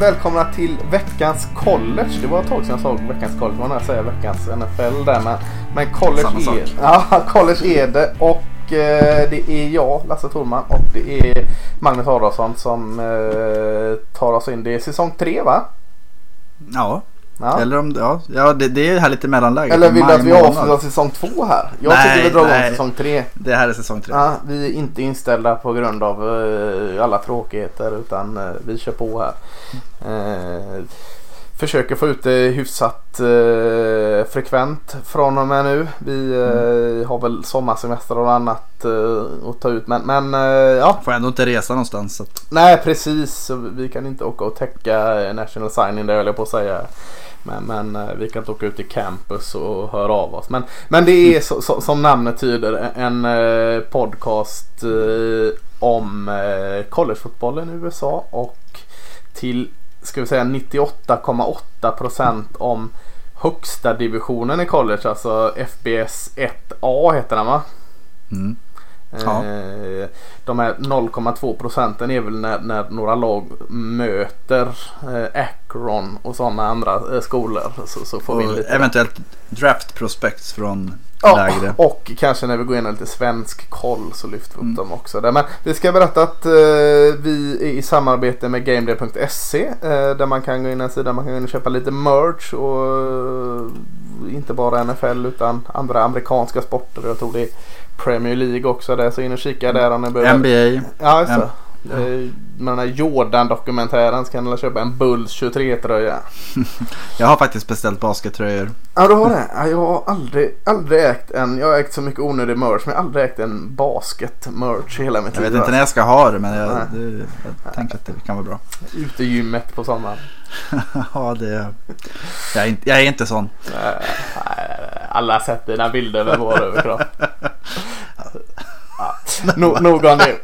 Välkomna till veckans college. Det var ett tag sedan jag såg veckans college. Man säger veckans NFL där. Men, men college, Samma sak. är, ja, college är det. Och eh, det är jag, Lasse Thorman. Och det är Magnus Adolfsson som eh, tar oss in. Det är säsong tre va? Ja, Ja. eller om ja, ja det, det är här lite mellanläget. Eller vill du att vi avslutar säsong två här? Jag Nej, tycker vi drar igång säsong tre. Det här är säsong tre. Ja, vi är inte inställda på grund av eh, alla tråkigheter utan eh, vi kör på här. Eh, försöker få ut det hyfsat eh, frekvent från och med nu. Vi eh, har väl sommarsemester och annat eh, att ta ut men, men ja. Får ändå inte resa någonstans. Så Nej precis, vi kan inte åka och täcka National Signing höll jag på att säga. Men, men eh, vi kan inte åka ut till campus och höra av oss. Men, men det är så, så, som namnet tyder en eh, podcast eh, om eh, collegefotbollen i USA och till ska vi säga 98,8 procent om högsta divisionen i college. Alltså FBS 1A heter den va? mm. Ja. Eh, De här 0,2 procenten är väl när, när några lag möter eh, Akron och sådana andra eh, skolor. Så, så får vi in Och lite. eventuellt draft prospects från Ja, lägre. och kanske när vi går igenom lite svensk koll så lyfter vi upp Mm. dem också. Där. Men vi ska berätta att vi är i samarbete med GameDay.se där man kan gå in en sida man kan gå in och köpa lite merch och inte bara NFL utan andra amerikanska sporter. Jag tror det är Premier League också där så in och kika där om ni behöver. NBA. Ja, just det. Eh, Med den här Jordan-dokumentären så kan ni köpa en Bulls 23-tröja. Jag har faktiskt beställt baskettröjor. Ja, du har det? Ja, jag har aldrig, aldrig ägt en, jag har ägt så mycket onödig merch men jag har aldrig ägt en basket-merch i hela mitt Jag vet liv. inte när jag ska ha det men jag, det, jag tänker att det kan vara bra. Utegymmet på sommaren. ja, det, jag, är inte, jag är inte sån. Alla har sett dina bilder med vår överkropp. No, nog om det.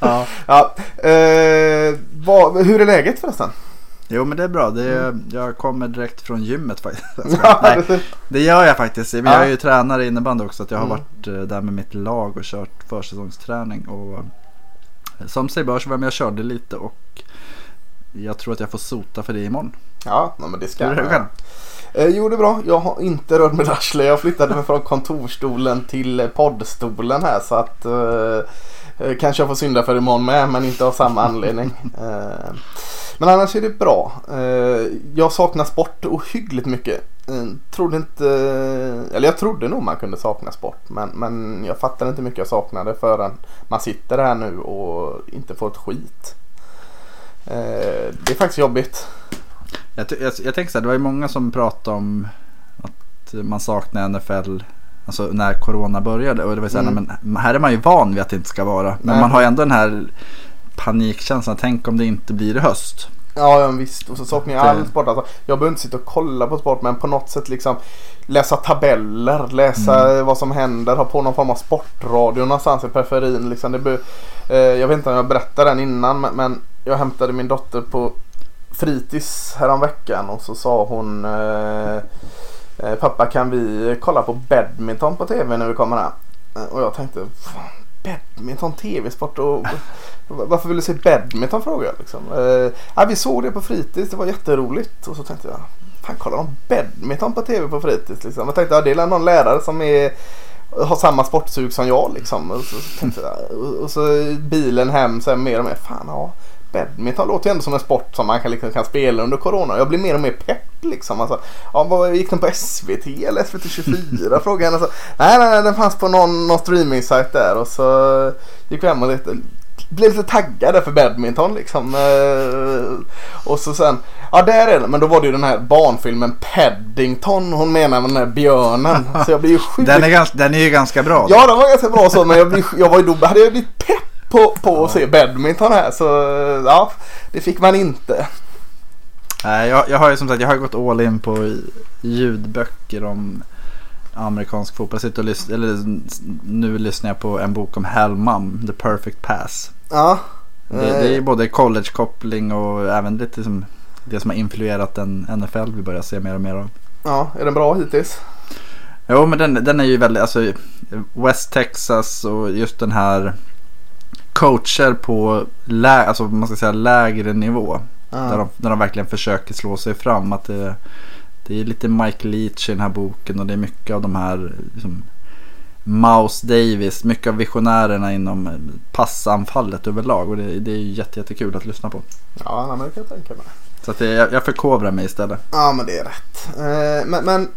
Ja. Ja, eh, vad, hur är läget förresten? Jo men det är bra. Det, Mm. Jag kommer direkt från gymmet faktiskt. Nej, det gör jag faktiskt. Men jag är ju tränare i innebandy också. Jag har Mm. varit eh, där med mitt lag och kört försäsongsträning. Och eh, som sig bör så var jag med och körde lite och jag tror att jag får sota för det imorgon. Ja, men det ska är jag. Eh, jo, det är bra. Jag har inte rört mig arslet. Jag flyttade mig från kontorstolen till eh, poddstolen här så att eh, eh, kanske jag får synda för imorgon med men inte av samma anledning. Eh, men annars är det bra. Eh, jag saknar sport ohyggligt mycket. Eh, trodde inte, eller jag trodde nog man kunde sakna sport men, men jag fattade inte mycket jag saknade förrän man sitter här nu och inte får ett skit. Det är faktiskt jobbigt. Jag, jag, jag tänker så här, det var ju många som pratade om att man saknar NFL. Alltså när corona började. Och det var så här, Mm. men här är man ju van vid att det inte ska vara. Men Nej. man har ju ändå den här panikkänslan. Tänk om det inte blir i höst. Ja, ja visst. Och så saknar jag all sport. Alltså, jag behöver inte sitta och kolla på sport men på något sätt liksom läsa tabeller, läsa vad som händer, ha på någon form av sportradio någonstans i periferin. Liksom. Det be- eh, jag vet inte om jag berättade den innan men, men jag hämtade min dotter på fritids häromveckan och så sa hon eh, eh, Pappa kan vi kolla på badminton på tv när vi kommer här? Eh, och jag tänkte badminton, tv-sport och varför vill du se badminton frågade jag. Liksom. Eh, vi såg det på fritids, det var jätteroligt. Och så tänkte jag, fan kollar de badminton på tv på fritids? Liksom. Jag tänkte, ja, det är någon lärare som är, har samma sportsug som jag. Liksom. Och, så, så jag, och, och så bilen hem så här, mer och mer, fan ja. Badminton låter ju ändå som en sport som man kan, liksom, kan spela under corona. Jag blir mer och mer pepp liksom. Alltså, ja, vad, gick den på SVT eller SVT 24? Frågade henne. Så, nej, nej, nej, den fanns på någon, någon streaming-sajt där. Och så gick vi hem och lite, blev lite taggade för badminton liksom. Eh, Och så sen, ja där är den. Men då var det ju den här barnfilmen Paddington. Hon menar med den här björnen. Så jag blir ju sjukt. Den är, ganska, den är ju ganska bra. Ja den var ganska bra så men jag, blir, jag var ju då, hade jag blivit pepp på, på att se badminton här. Så ja, det fick man inte. Nej, jag, jag har ju som sagt jag har gått all in på ljudböcker om amerikansk fotboll. Jag sitter och lyssnar, eller nu lyssnar jag på en bok om Hellman, The Perfect Pass. Ja. Det, det är både college-koppling och även lite som det som har influerat den NFL vi börjar se mer och mer av. Ja, är den bra hittills? Jo men den, den är ju väldigt, alltså West Texas och just den här coacher på lä alltså, man ska säga, lägre nivå. Ja. Där, de, där de verkligen försöker slå sig fram. Att det, det är lite Mike Leach i den här boken och det är mycket av de här liksom, Mouse Davis, mycket av visionärerna inom passanfallet överlag. Och det, det är jätte, jättekul att lyssna på. Ja, men det kan jag tänka mig. Så att det, jag, jag förkovrar mig istället. Ja, men det är rätt. Eh, men, men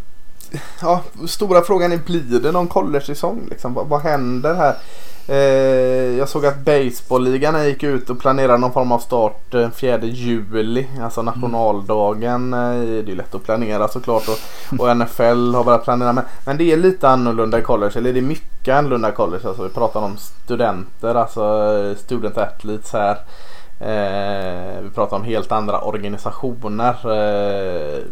ja, stora frågan är, blir det någon college-säsong? Liksom? Vad, vad händer här? Eh, jag såg att baseballligan gick ut och planerade någon form av start den 4 juli. Alltså nationaldagen eh, det är lätt att planera såklart. Och, och NFL har börjat planera. Men, men det är lite annorlunda i college. Eller det är mycket annorlunda i college. Alltså, vi pratar om studenter, alltså eh, student athletes här. Eh, vi pratar om helt andra organisationer. Eh,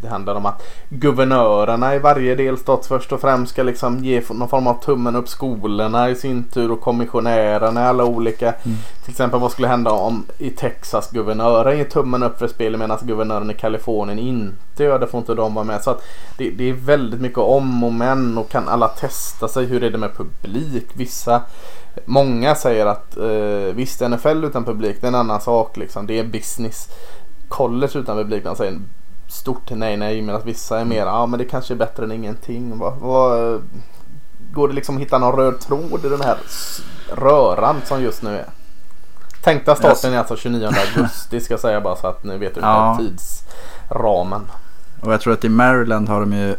det handlar om att guvernörerna i varje delstat först och främst ska liksom ge någon form av tummen upp skolorna i sin tur och kommissionärerna i alla olika. Mm. Till exempel vad skulle hända om i Texas guvernören ger tummen upp för spel medan guvernören i Kalifornien inte gör det får inte de vara med. Så att det, det är väldigt mycket om och men och kan alla testa sig. Hur är det med publik? Vissa Många säger att eh, visst NFL utan publik det är en annan sak liksom. Det är business. College utan publik de säger stort nej nej medan vissa är mer ja men det kanske är bättre än ingenting. Vad, vad, går det liksom att hitta någon röd tråd i den här röran som just nu är? Tänkta starten är alltså 29 augusti ska jag säga bara så att ni vet Ja. tidsramen. Och jag tror att i Maryland har de ju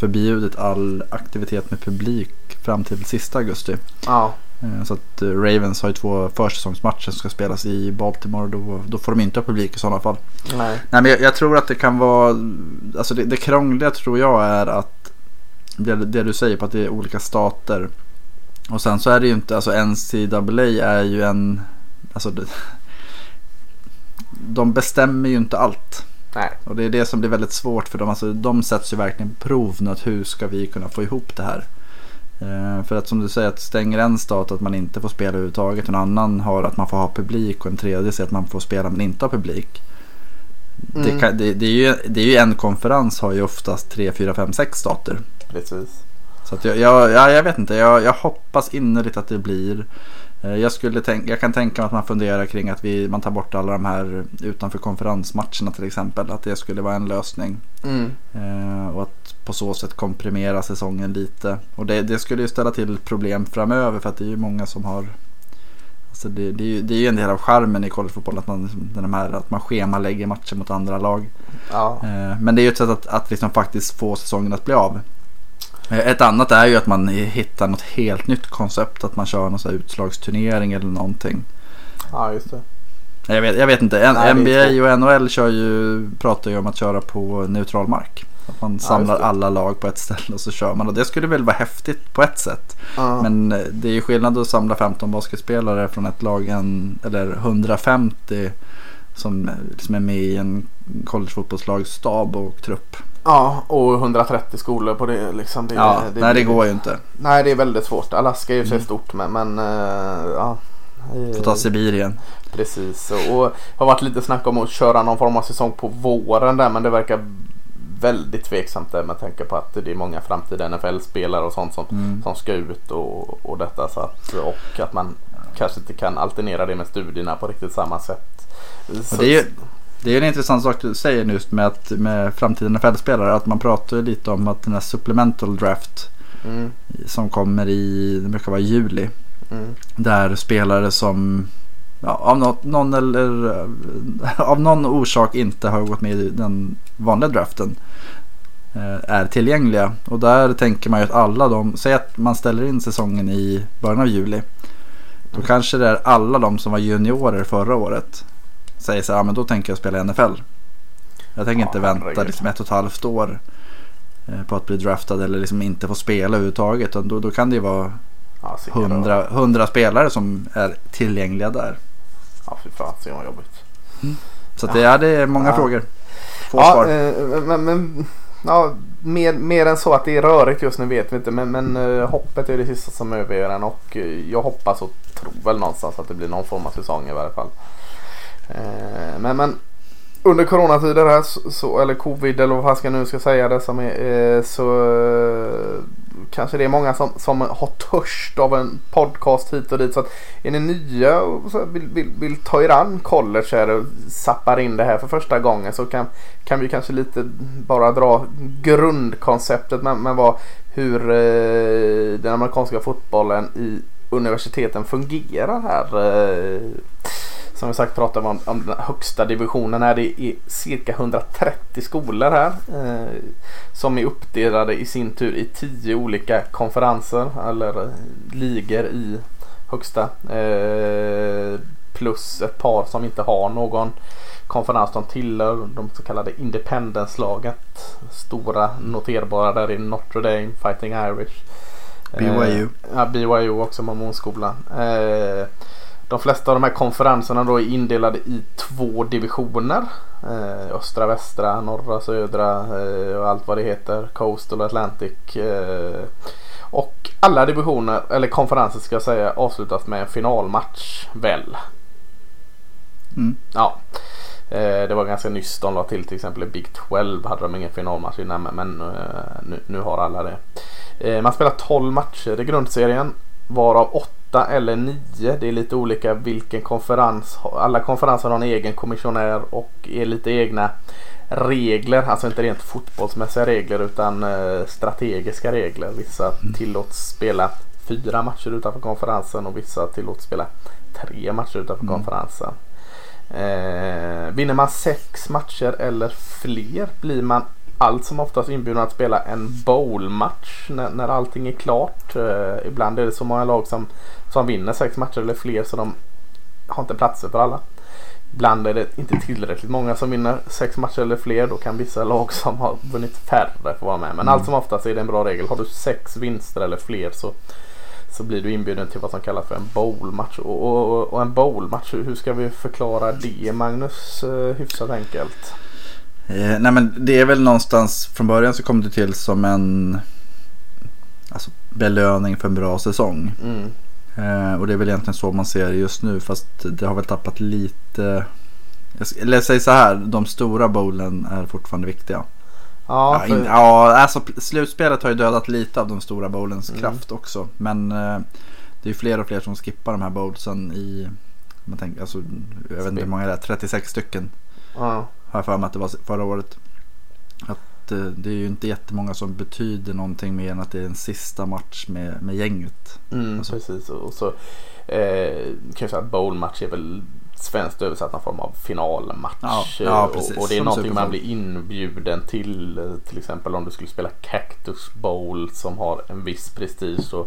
förbjudit all aktivitet med publik fram till sista augusti. Ja, Så att eh, Ravens har ju två försäsongsmatcher som ska spelas i Baltimore. Då, då får de inte ha publik i sådana fall. nej. Nej men jag, jag tror att det kan vara, alltså det, det krångliga tror jag är att det, det du säger på att det är olika stater. Och sen så är det ju inte, alltså NCAA är ju en, alltså det, de bestämmer ju inte allt. Nej. Och det är det som blir väldigt svårt för dem. Alltså, de sätts ju verkligen på prov nu. Att hur ska vi kunna få ihop det här? Eh, för att som du säger, att stänger en stat att man inte får spela överhuvudtaget. En annan har att man får ha publik och en tredje säger att man får spela men inte ha publik. Det, Mm. kan, det, det, är ju, det är ju en konferens har ju oftast 3, 4, 5, 6 stater. Precis. Så att jag, jag, ja, jag vet inte, jag, jag hoppas innerligt att det blir. Eh, Jag, skulle tänk, jag kan tänka mig att man funderar kring att vi, man tar bort alla de här utanför konferensmatcherna till exempel. Att det skulle vara en lösning. Mm. Eh, och att på så sätt komprimera säsongen lite. Och det, det skulle ju ställa till problem framöver för att det är ju många som har Alltså det, det, är ju, det är ju en del av charmen i collegefotboll att man, den här, att man schemalägger matcher mot andra lag. Ja. Eh, Men det är ju ett sätt att, att liksom faktiskt få säsongen att bli av. Ett annat är ju att man hittar något helt nytt koncept. Att man kör någon här utslagsturnering eller någonting. ja, just det. Jag vet, jag vet inte. Nej, NBA och NHL kör ju, pratar ju om att köra på neutral mark. Att man samlar det. alla lag på ett ställe och så kör man. Och det skulle väl vara häftigt på ett sätt. Ja. Men eh, det är ju skillnad att samla 15 basketspelare från ett lag än, eller 150 som eh, liksom är med i en collegefotbollslags stab och trupp. Ja, och 130 skolor på det liksom. Det, Ja, nej det går ju inte. Nej, det är väldigt svårt. Alaska är ju sig Mm. stort men, men eh, ja. Eh, Får ta Sibirien. Precis. Och, och har varit lite snack om att köra någon form av säsong på våren där men det verkar väldigt tveksamt där med tanke på att det är många framtida NFL-spelare och sånt som, Mm. som ska ut och, och detta. Så att, och att man kanske inte kan alternera det med studierna på riktigt samma sätt. Så, det är ju det är en intressant sak du säger just med, att, med framtida NFL-spelare. Att man pratar lite om att den här supplemental draft mm, som kommer i, det brukar vara juli. mm, Där spelare som ja, av, något, någon eller, av någon orsak inte har gått med i den vanliga draften. eh, Är tillgängliga. Och där tänker man ju att alla de, säg att man ställer in säsongen i början av juli. Då Mm. kanske det är alla de som var juniorer förra året. Säger så här, ja men då tänker jag spela i NFL. Jag tänker Ja, inte vänta liksom ett och ett halvt år eh, på att bli draftad eller liksom inte få spela överhuvudtaget. Då, då kan det ju vara ja, då. 100, 100 spelare som är tillgängliga där. Ja, fy fan se vad jobbigt. Så att det, är, det är många Ja. frågor. Få Ja, svar. eh, men, men ja, mer, mer än så att det är rörigt just nu vet vi inte. Men, men eh, hoppet är det sista som överger en och jag hoppas och tror väl någonstans att det blir någon form av säsong i varje fall. Eh, men, men under coronatider här, så, så, eller covid eller vad fan ska jag nu ska säga det som är, eh, så eh, kanske det är många som, som har törst av en podcast hit och dit. Så att är ni nya och så vill, vill, vill ta er an college här och zappar in det här för första gången så kan, kan vi kanske lite bara dra grundkonceptet med, med vad, hur eh, den amerikanska fotbollen i universiteten fungerar här. Eh, som vi sagt pratar vi om, om den högsta divisionen är det är cirka 130 skolor här. Eh, som är uppdelade i sin tur i 10 olika konferenser eller ligor i högsta. Eh, plus ett par som inte har någon konferens. De tillhör de så kallade Independence-laget. Stora noterbara där i Notre Dame, Fighting Irish. BYU. Eh, ja, BYU också, mormonskolan. Eh, de flesta av de här konferenserna då är indelade i två divisioner. Eh, östra, västra, norra, södra eh, och allt vad det heter. Coastal och Atlantic. Eh, och alla divisioner, eller konferenser ska jag säga, avslutas med en finalmatch väl. Mm. Ja. Eh, det var ganska nyss de la till till exempel i Big 12 hade de ingen finalmatch innan men eh, nu, nu har alla det. Eh, man spelar 12 matcher i grundserien varav 8 eller 9. Det är lite olika vilken konferens. Alla konferenser har en egen kommissionär och är lite egna regler. Alltså inte rent fotbollsmässiga regler utan strategiska regler. Vissa tillåts spela fyra matcher utanför konferensen och vissa tillåts spela tre matcher utanför mm. konferensen. Eh, vinner man sex matcher eller fler blir man allt som oftast inbjuden att spela en bowlmatch när, när allting är klart. Eh, ibland är det så många lag som, som vinner sex matcher eller fler så de har inte platser för alla. Ibland är det inte tillräckligt många som vinner sex matcher eller fler. Då kan vissa lag som har vunnit färre få vara med. Men mm. allt som oftast är det en bra regel. Har du sex vinster eller fler så så blir du inbjuden till vad som kallas för en bowlmatch. Och, och, och en bowlmatch, hur ska vi förklara det Magnus? Eh, hyfsat enkelt. Eh, nej men det är väl någonstans från början så kom det till som en alltså, belöning för en bra säsong. Mm. Eh, och det är väl egentligen så man ser det just nu fast det har väl tappat lite. Eller säg så här, de stora bowlen är fortfarande viktiga. Ja, ja, in, ja, alltså slutspelet har ju dödat lite av de stora bowlens mm. kraft också. Men eh, det är fler och fler som skippar de här bowlsen i, man tänker, alltså, jag vet inte hur många det är, 36 stycken. Ja. Har jag för mig att det var förra året. Att eh, det är ju inte jättemånga som betyder någonting mer än att det är en sista match med, med gänget. Mm, alltså. Precis, och så eh, kan jag säga att bowlmatch är väl svenskt översatt någon form av finalmatch. Ja, ja, och, och, det är som någonting man blir inbjuden till. Till exempel om du skulle spela Cactus Bowl som har en viss prestige. Så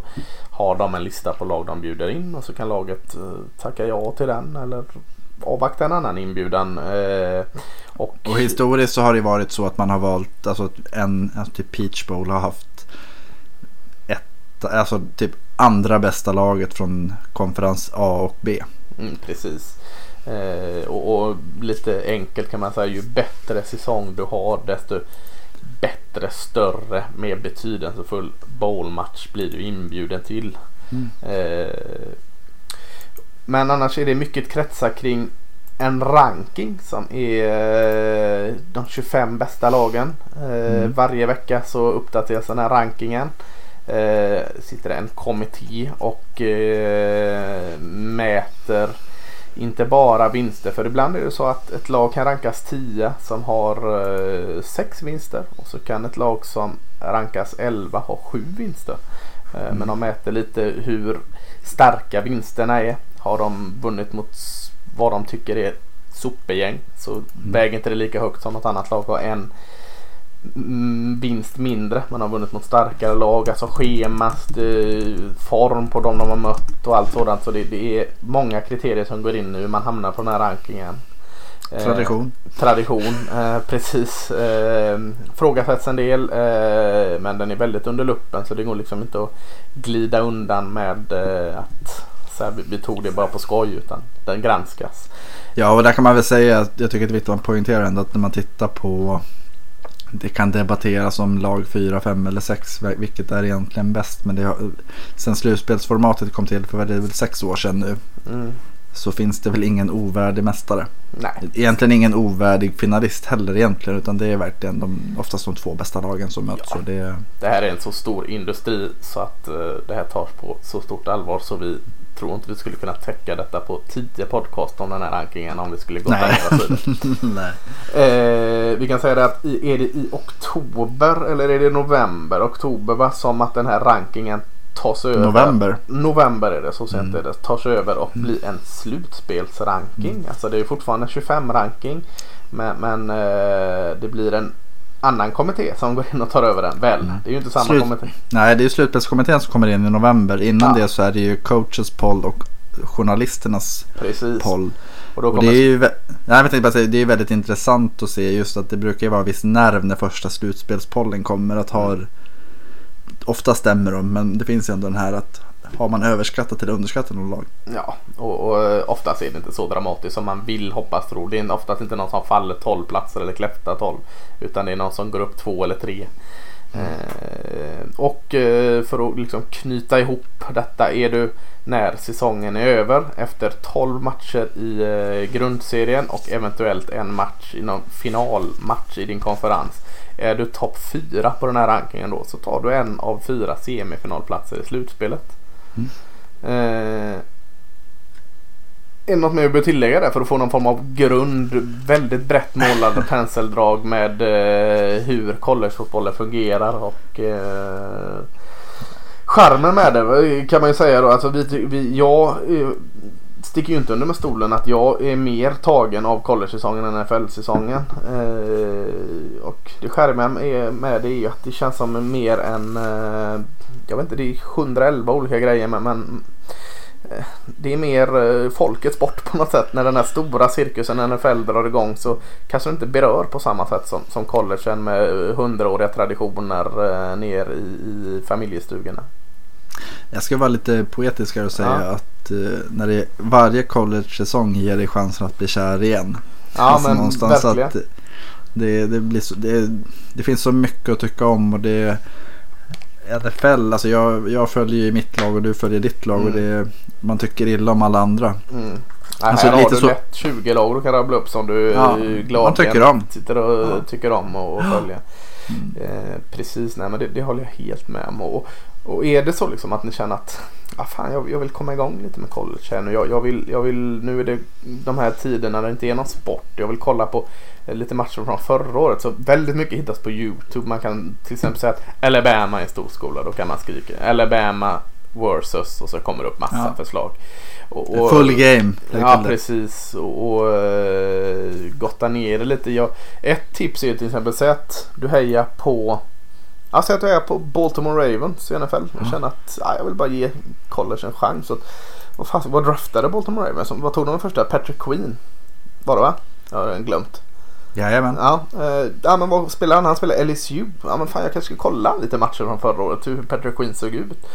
har de en lista på lag de bjuder in och så kan laget uh, tacka ja till den eller avvakta en annan inbjudan. Uh, och, och historiskt så har det varit så att man har valt, alltså en, alltså typ Peach Bowl har haft ett, alltså typ andra bästa laget från konferens A och B. Mm, precis. Eh, och, och, lite enkelt kan man säga ju bättre säsong du har desto bättre, större, mer betydelsefull bowlmatch blir du inbjuden till. Mm. Eh, men annars är det mycket kretsar kring en ranking som är eh, de 25 bästa lagen. Eh, mm. Varje vecka så uppdateras den här rankingen. Eh, sitter en kommitté och mäter inte bara vinster. För ibland är det så att ett lag kan rankas 10 som har 6 eh, vinster. Och så kan ett lag som rankas 11 ha 7 vinster. Eh, mm. Men de mäter lite hur starka vinsterna är. Har de vunnit mot vad de tycker är supergäng så mm. väger inte det lika högt som något annat lag har en vinst mindre. Man har vunnit mot starkare lag. Alltså schemat, form på de de har mött och allt sådant. Så det, det är många kriterier som går in nu. Man hamnar på den här rankingen. Eh, tradition. Eh, tradition, eh, precis. Eh, frågasätts en del eh, men den är väldigt under luppen så det går liksom inte att glida undan med eh, att så här, vi tog det bara på skoj utan den granskas. Ja och där kan man väl säga att jag tycker att det är viktigt att poängtera ändå att när man tittar på det kan debatteras om lag 4, 5 eller 6 vilket är egentligen bäst. Men det har, sen slutspelsformatet kom till för det är väl sex år sedan nu. Mm. så finns det väl ingen ovärdig mästare. Nej. Egentligen ingen ovärdig finalist heller egentligen utan det är verkligen de, oftast de två bästa lagen som möts. Ja. Det, Det här är en så stor industri så att eh, det här tas på så stort allvar så vi tror inte vi skulle kunna täcka detta på tio podcast om den här rankingen om vi skulle gå på andra sidan. nej. Eh, vi kan säga det att i, är det i oktober eller är det november? Oktober va? Som att den här rankingen tas över. November. November är det, så sent Mm. är det. Tas över och blir en slutspelsranking. Alltså det är fortfarande 25 ranking. Men, men eh, det blir en annan kommitté som går in och tar över den. Väl, Mm. det är ju inte samma Slut- kommitté. Nej, det är ju slutspelskommittén som kommer in i november. Innan Ja. det så är det ju coaches poll och journalisternas Precis. poll. Och då Och kommer det är ju vä- Nej, jag tänkte bara säga, det är väldigt intressant att se just att det brukar ju vara viss nerv när första slutspelspollen kommer. Att ha, ofta stämmer de men det finns ju ändå den här att har man överskattat eller underskattat någon lag. Ja, och, och eh, oftast är det inte så dramatiskt som man vill hoppas tro. Det är oftast inte någon som faller 12 platser eller klättrar 12. Utan det är någon som går upp två eller tre. Eh, och eh, för att liksom knyta ihop detta är du när säsongen är över efter 12 matcher i eh, grundserien och eventuellt en match i någon finalmatch i din konferens. Är du topp 4 på den här rankingen då så tar du en av fyra semifinalplatser i slutspelet. Eh, är det något mer du bör tillägga där för att få någon form av grund? Väldigt brett målade penseldrag med eh, hur collegefotbollen fungerar och eh, charmen med det kan man ju säga då. Alltså vi, vi, jag eh, sticker ju inte under med stolen att jag är mer tagen av college-säsongen än NFL-säsongen. Eh, och det charmiga med det är ju att det känns som mer än eh, jag vet inte, det är 111 olika grejer men, men eh, det är mer eh, folkets sport på något sätt. När den här stora cirkusen NFL drar igång så kanske det inte berör på samma sätt som, som collegen med eh, hundraåriga traditioner ner i, i familjestugorna. Jag ska vara lite poetisk här och säga Ja. att när det, varje college-säsong ger dig chansen att bli kär igen. Ja Alltså men någonstans verkligen. att det, det, blir så, det, det finns så mycket att tycka om och det NFL, alltså jag, jag följer ju mitt lag och du följer ditt lag och Mm. det, man tycker illa om alla andra. Mm. Nej, Alltså, här har lite du så- lätt 20 lag du kan rabbla upp som du Ja, glad tycker om. sitter och Ja. tycker om och, och följer. Mm. Eh, precis, nej men det, det håller jag helt med om. Och, och är det så liksom att ni känner att ah, fan, jag, jag vill komma igång lite med college här nu. Jag, jag, vill, jag vill, nu är det de här tiderna när det inte är någon sport. Jag vill kolla på eh, lite matcher från förra året. Så väldigt mycket hittas på YouTube. Man kan till exempel säga att Alabama är en stor skola. Då kan man skrika Alabama versus och så kommer det upp massa Ja. förslag. Och, och- Full game. Ja precis och, och eh, gotta ner det lite. Jag, ett tips är till exempel att du hejar på Ja, säg att du hejar på Baltimore Ravens i NFL. Jag Ja. känner att ja, jag vill bara ge college en chans. Så, att- vad, fan, vad draftade Baltimore Ravens? Vad tog de den första? Patrick Queen? Var det va? Jag har glömt. Jajamän. Ja, eh, ja men vad spelar han? Han spelar LSU. Ja men fan jag kanske ska kolla lite matcher från förra året. Hur Patrick Queen såg ut.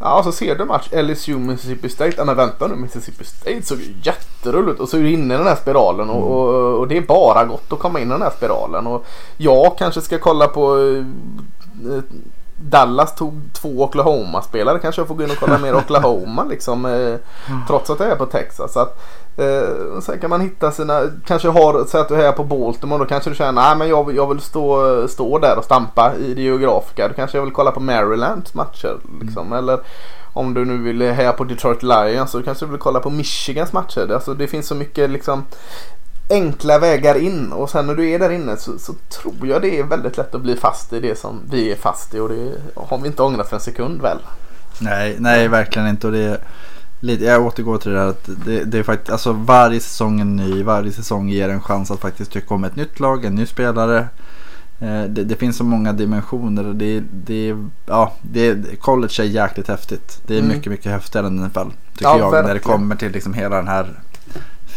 Ja så ser du match LSU Mississippi State. Ja men vänta nu Mississippi State såg jätteroligt. Och så är du inne i den här spiralen. Och, och, och det är bara gott att komma in i den här spiralen. Och jag kanske ska kolla på eh, Dallas tog två Oklahoma-spelare. Kanske jag får gå in och kolla mer Oklahoma liksom. Eh, trots att jag är på Texas. Så att, eh, sen kan man hitta sina, kanske har, säg att du är på Baltimore. Då kanske du känner, nej men jag, jag vill stå, stå där och stampa i det geografiska. Då kanske jag vill kolla på Marylands matcher. Liksom. Eller om du nu vill heja på Detroit Lions så kanske du vill kolla på Michigans matcher. Alltså det finns så mycket liksom enkla vägar in och sen när du är där inne så, så tror jag det är väldigt lätt att bli fast i det som vi är fast i och det har vi inte ångrat för en sekund väl. Nej, nej verkligen inte. Och det är lite, jag återgår till det där att det, det är faktiskt, alltså varje säsong är ny. Varje säsong ger en chans att faktiskt tycka om ett nytt lag, en ny spelare. Eh, Det, det finns så många dimensioner och det, det, ja, det, college är jäkligt häftigt. Det är Mm. mycket, mycket häftigare än NFL. Tycker Ja, jag när det kommer till liksom hela den här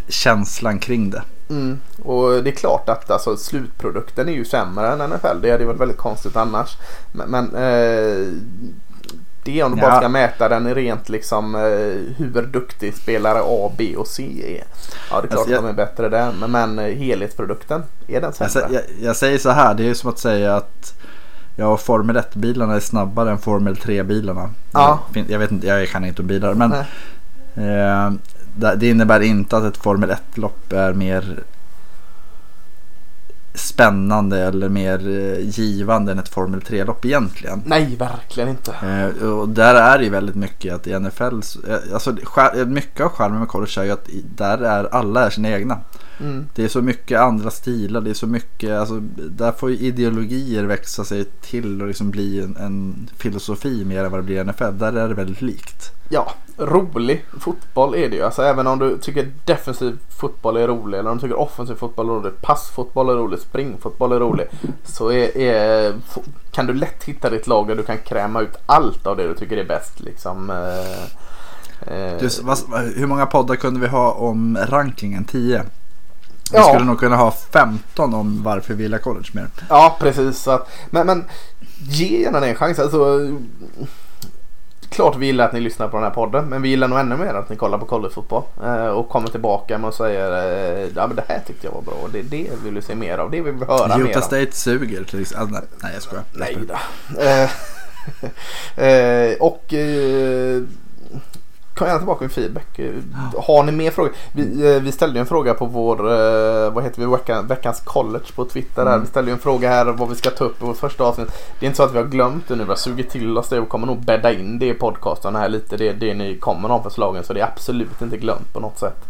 känslan kring det. Mm. Och det är klart att alltså, slutprodukten är ju sämre än NFL. Det hade varit väldigt konstigt annars. Men, men eh, det är om du bara Ja. ska mäta den rent liksom eh, hur duktig spelare A, B och C är. Ja det är klart Alltså, jag- att de är bättre där. Men, men eh, helhetsprodukten, är den Jag, sämre? sä- jag, jag säger så här, det är ju som att säga att ja, Formel 1-bilarna är snabbare än Formel 3-bilarna. Ja. Jag, jag vet inte, jag kan inte om bilar men eh, det innebär inte att ett Formel 1-lopp är mer spännande eller mer eh, givande än ett Formel 3-lopp egentligen. Nej, verkligen inte. Eh, och där är det ju väldigt mycket att i NFL, eh, alltså mycket av charmen med college är ju att där är alla är sina egna. Mm. Det är så mycket andra stilar, det är så mycket, alltså, där får ju ideologier växa sig till och liksom bli en, en filosofi mer än vad det blir i NFL. Där är det väldigt likt. Ja, rolig fotboll är det ju. Alltså även om du tycker defensiv fotboll är rolig eller om du tycker offensiv fotboll är rolig, passfotboll är rolig, springfotboll är rolig. Så är, är, kan du lätt hitta ditt lag där du kan kräma ut allt av det du tycker är bäst. Liksom. Eh, eh. Du, vad, hur många poddar kunde vi ha om rankingen? 10? Vi ja. skulle nog kunna ha 15 om varför vi gillar college mer. Ja, precis. Men, men ge gärna det en chans. Alltså, klart vi gillar att ni lyssnar på den här podden. Men vi gillar nog ännu mer att ni kollar på collegefotboll. Eh, och kommer tillbaka med och säger eh, ja men det här tyckte jag var bra. Och det, det vill vi se mer av. Det vill vi höra Utah mer Utah State suger till exempel. Alltså, nej jag skojar. Nej då. Eh, och kom gärna tillbaka med feedback. Har ni mer frågor? Vi, eh, vi ställde en fråga på vår, eh, vad heter vi, Veckan, veckans college på Twitter. Här. Mm. Vi ställde en fråga här vad vi ska ta upp i vårt första avsnitt. Det är inte så att vi har glömt det nu. Vi har sugit till oss det och kommer nog bädda in det i podcasten här lite. Det, det ni kommer de förslagen. Så det är absolut inte glömt på något sätt.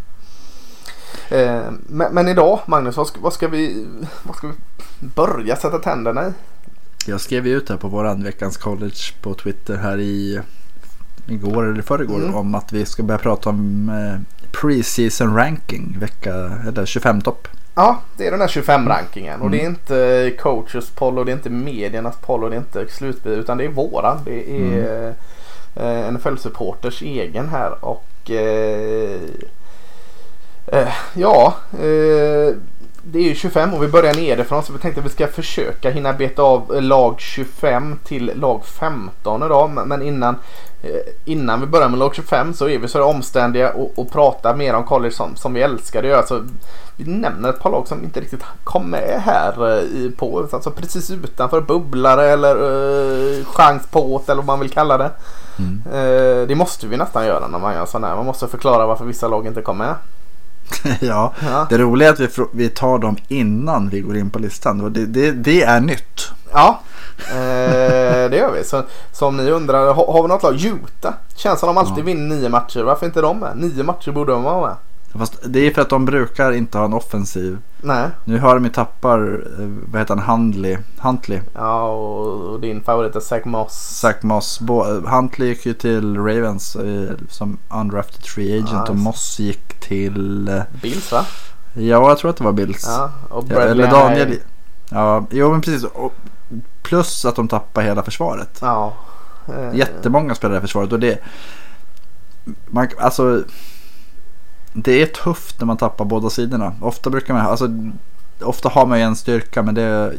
Eh, men, men, idag Magnus, vad ska, vad ska, vi, vad ska vi börja sätta tänderna i? Jag skrev ut här på våran veckans college på Twitter här i igår eller förrgår mm. om att vi ska börja prata om eh, pre-season ranking vecka eller 25 topp. Ja, det är den där 25-rankingen mm. och det är mm. inte coaches poll och det är inte mediernas poll och det är inte slutbil utan det är våran. Det är mm. eh, NFL-supporters egen här och eh, eh, ja eh, det är ju 25 och vi börjar nerifrån så vi tänkte att vi ska försöka hinna beta av lag 25 till lag 15 idag. Men innan, eh, innan vi börjar med lag 25 så är vi så omständiga och, och pratar mer om college som, som vi älskar att göra. Så vi nämner ett par lag som inte riktigt kom med här eh, i, på. Alltså precis utanför bubblare eller uh, chans på eller vad man vill kalla det. Mm. Uh, det måste vi nästan göra när man gör sådana här. Man måste förklara varför vissa lag inte kom med. ja, ja, det roliga är att vi, vi tar dem innan vi går in på listan. Det, det, det är nytt. Ja, eh, det gör vi. Så, så om ni undrar, har, har vi något lag? Utah. Känns som de alltid ja. vinner nio matcher. Varför inte de med? Nio matcher borde de vara med. Fast det är för att de brukar inte ha en offensiv. Nej. Nu har de ju tappar, eh, vad heter han, Huntley. Huntley. Ja och din favorit är Zach Moss. Zach Moss. Huntley gick ju till Ravens eh, som undrafted free agent nice. och Moss gick till... Eh, Bills va? Ja jag tror att det var Bills. Ja, och ja, eller Daniel. Är... Ja, jo men precis. plus att de tappar hela försvaret. Ja. Jättemånga spelare i försvaret och det... Man, alltså det är tufft när man tappar båda sidorna. Ofta brukar man, alltså, ofta har man ju en styrka men det,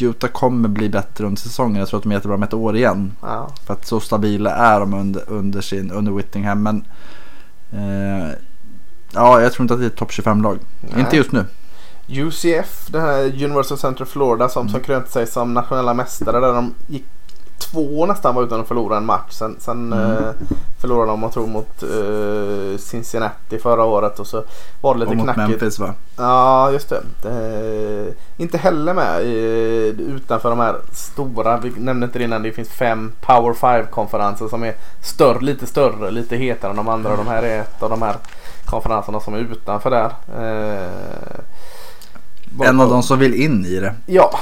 Utah kommer bli bättre under säsongen. Jag tror att de är jättebra med ett år igen. Ja. För att så stabila är de under, under, sin, under Whittingham. Men eh, ja, jag tror inte att det är ett topp 25-lag. Inte just nu. UCF, det här Universal Center Florida som, mm. som krönte sig som nationella mästare där de gick två nästan var utan att förlora en match. Sen, sen mm. eh, förlorade de, man tror, mot eh, Cincinnati förra året. Och så var det lite och mot knackigt. Memphis va? Ja, just det. Eh, inte heller med utanför de här stora. Vi nämnde inte det innan. Det finns fem Power 5-konferenser som är större, lite större, lite hetare än de andra. Mm. De här är ett av de här konferenserna som är utanför där. Eh, en av de som vill in i det. Ja.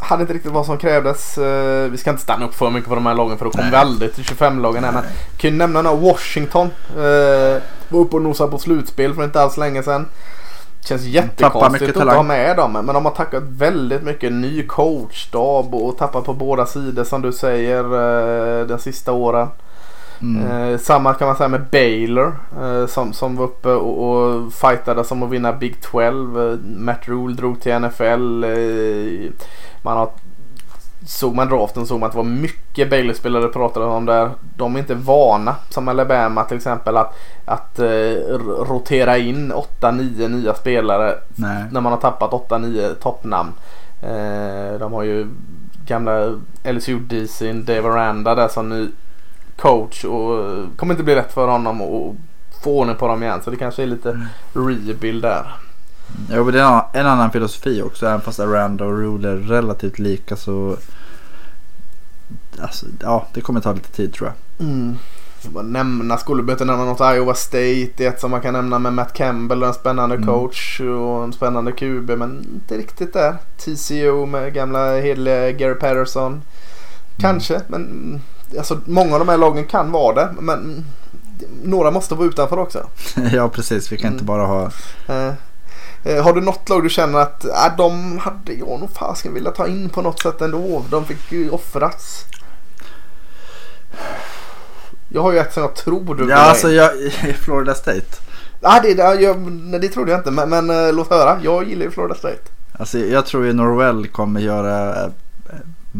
Eh, hade inte riktigt vad som krävdes. Uh, vi ska inte stanna upp för mycket på de här lagen för då kommer vi aldrig till 25-lagen än. Kan ju nämna några Washington. Uh, var uppe och nosade på slutspel för inte alls länge sedan. Känns jättekonstigt att inte ha med dem. Men de har tackat väldigt mycket ny coachstab och tappat på båda sidor som du säger uh, de sista åren. Mm. Eh, samma kan man säga med Baylor eh, som, som var uppe och, och fightade som att vinna Big 12. Eh, Matt Rule drog till NFL. Eh, man har, såg man draften såg man att det var mycket Baylor-spelare pratade om där. De är inte vana som Alabama till exempel att, att eh, rotera in 8-9 nya spelare Nej. när man har tappat 8-9 toppnamn. Eh, de har ju gamla LSU DC, Dave Aranda där som nu coach och eh, kommer inte bli lätt för honom att få ordning på dem igen. Så det kanske är lite Mm. rebuild där. Jo, men det är en annan- filosofi också. Även fast Aranda och Rule är relativt lika så... Alltså, ja, det kommer ta lite tid tror jag. Mm. Jag bara nämna, skulle behöva nämna något Iowa State. Det är ett som man kan nämna med Matt Campbell, en spännande Mm. coach och en spännande QB. Men inte riktigt där. TCO med gamla hederliga Gary Patterson. Kanske, men alltså, många av de här lagen kan vara det. Men några måste vara utanför också. ja, precis. Vi kan inte Mm. bara ha... Eh, eh, har du något lag du känner att äh, de hade jag nog fasken vilja ta in på något sätt ändå. De fick ju offras. Jag har ju ett som jag tror du Ja, alltså jag... Florida State. Ah, det, det, jag, nej, det trodde jag inte men, men eh, låt höra. Jag gillar ju Florida State. Alltså jag tror ju Norwell kommer göra...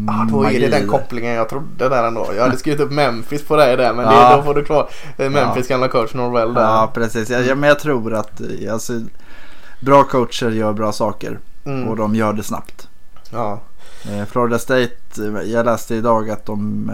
Ah, då är det den kopplingen jag trodde där ändå. Jag hade skrivit upp Memphis på dig där men Ja. det, då får du klar. eh, Memphis gamla coach Norwell där. Ja, precis. Jag, men jag tror att eh, alltså, bra coacher gör bra saker. Mm. Och de gör det snabbt. ja. Eh, Florida State, jag läste idag att de,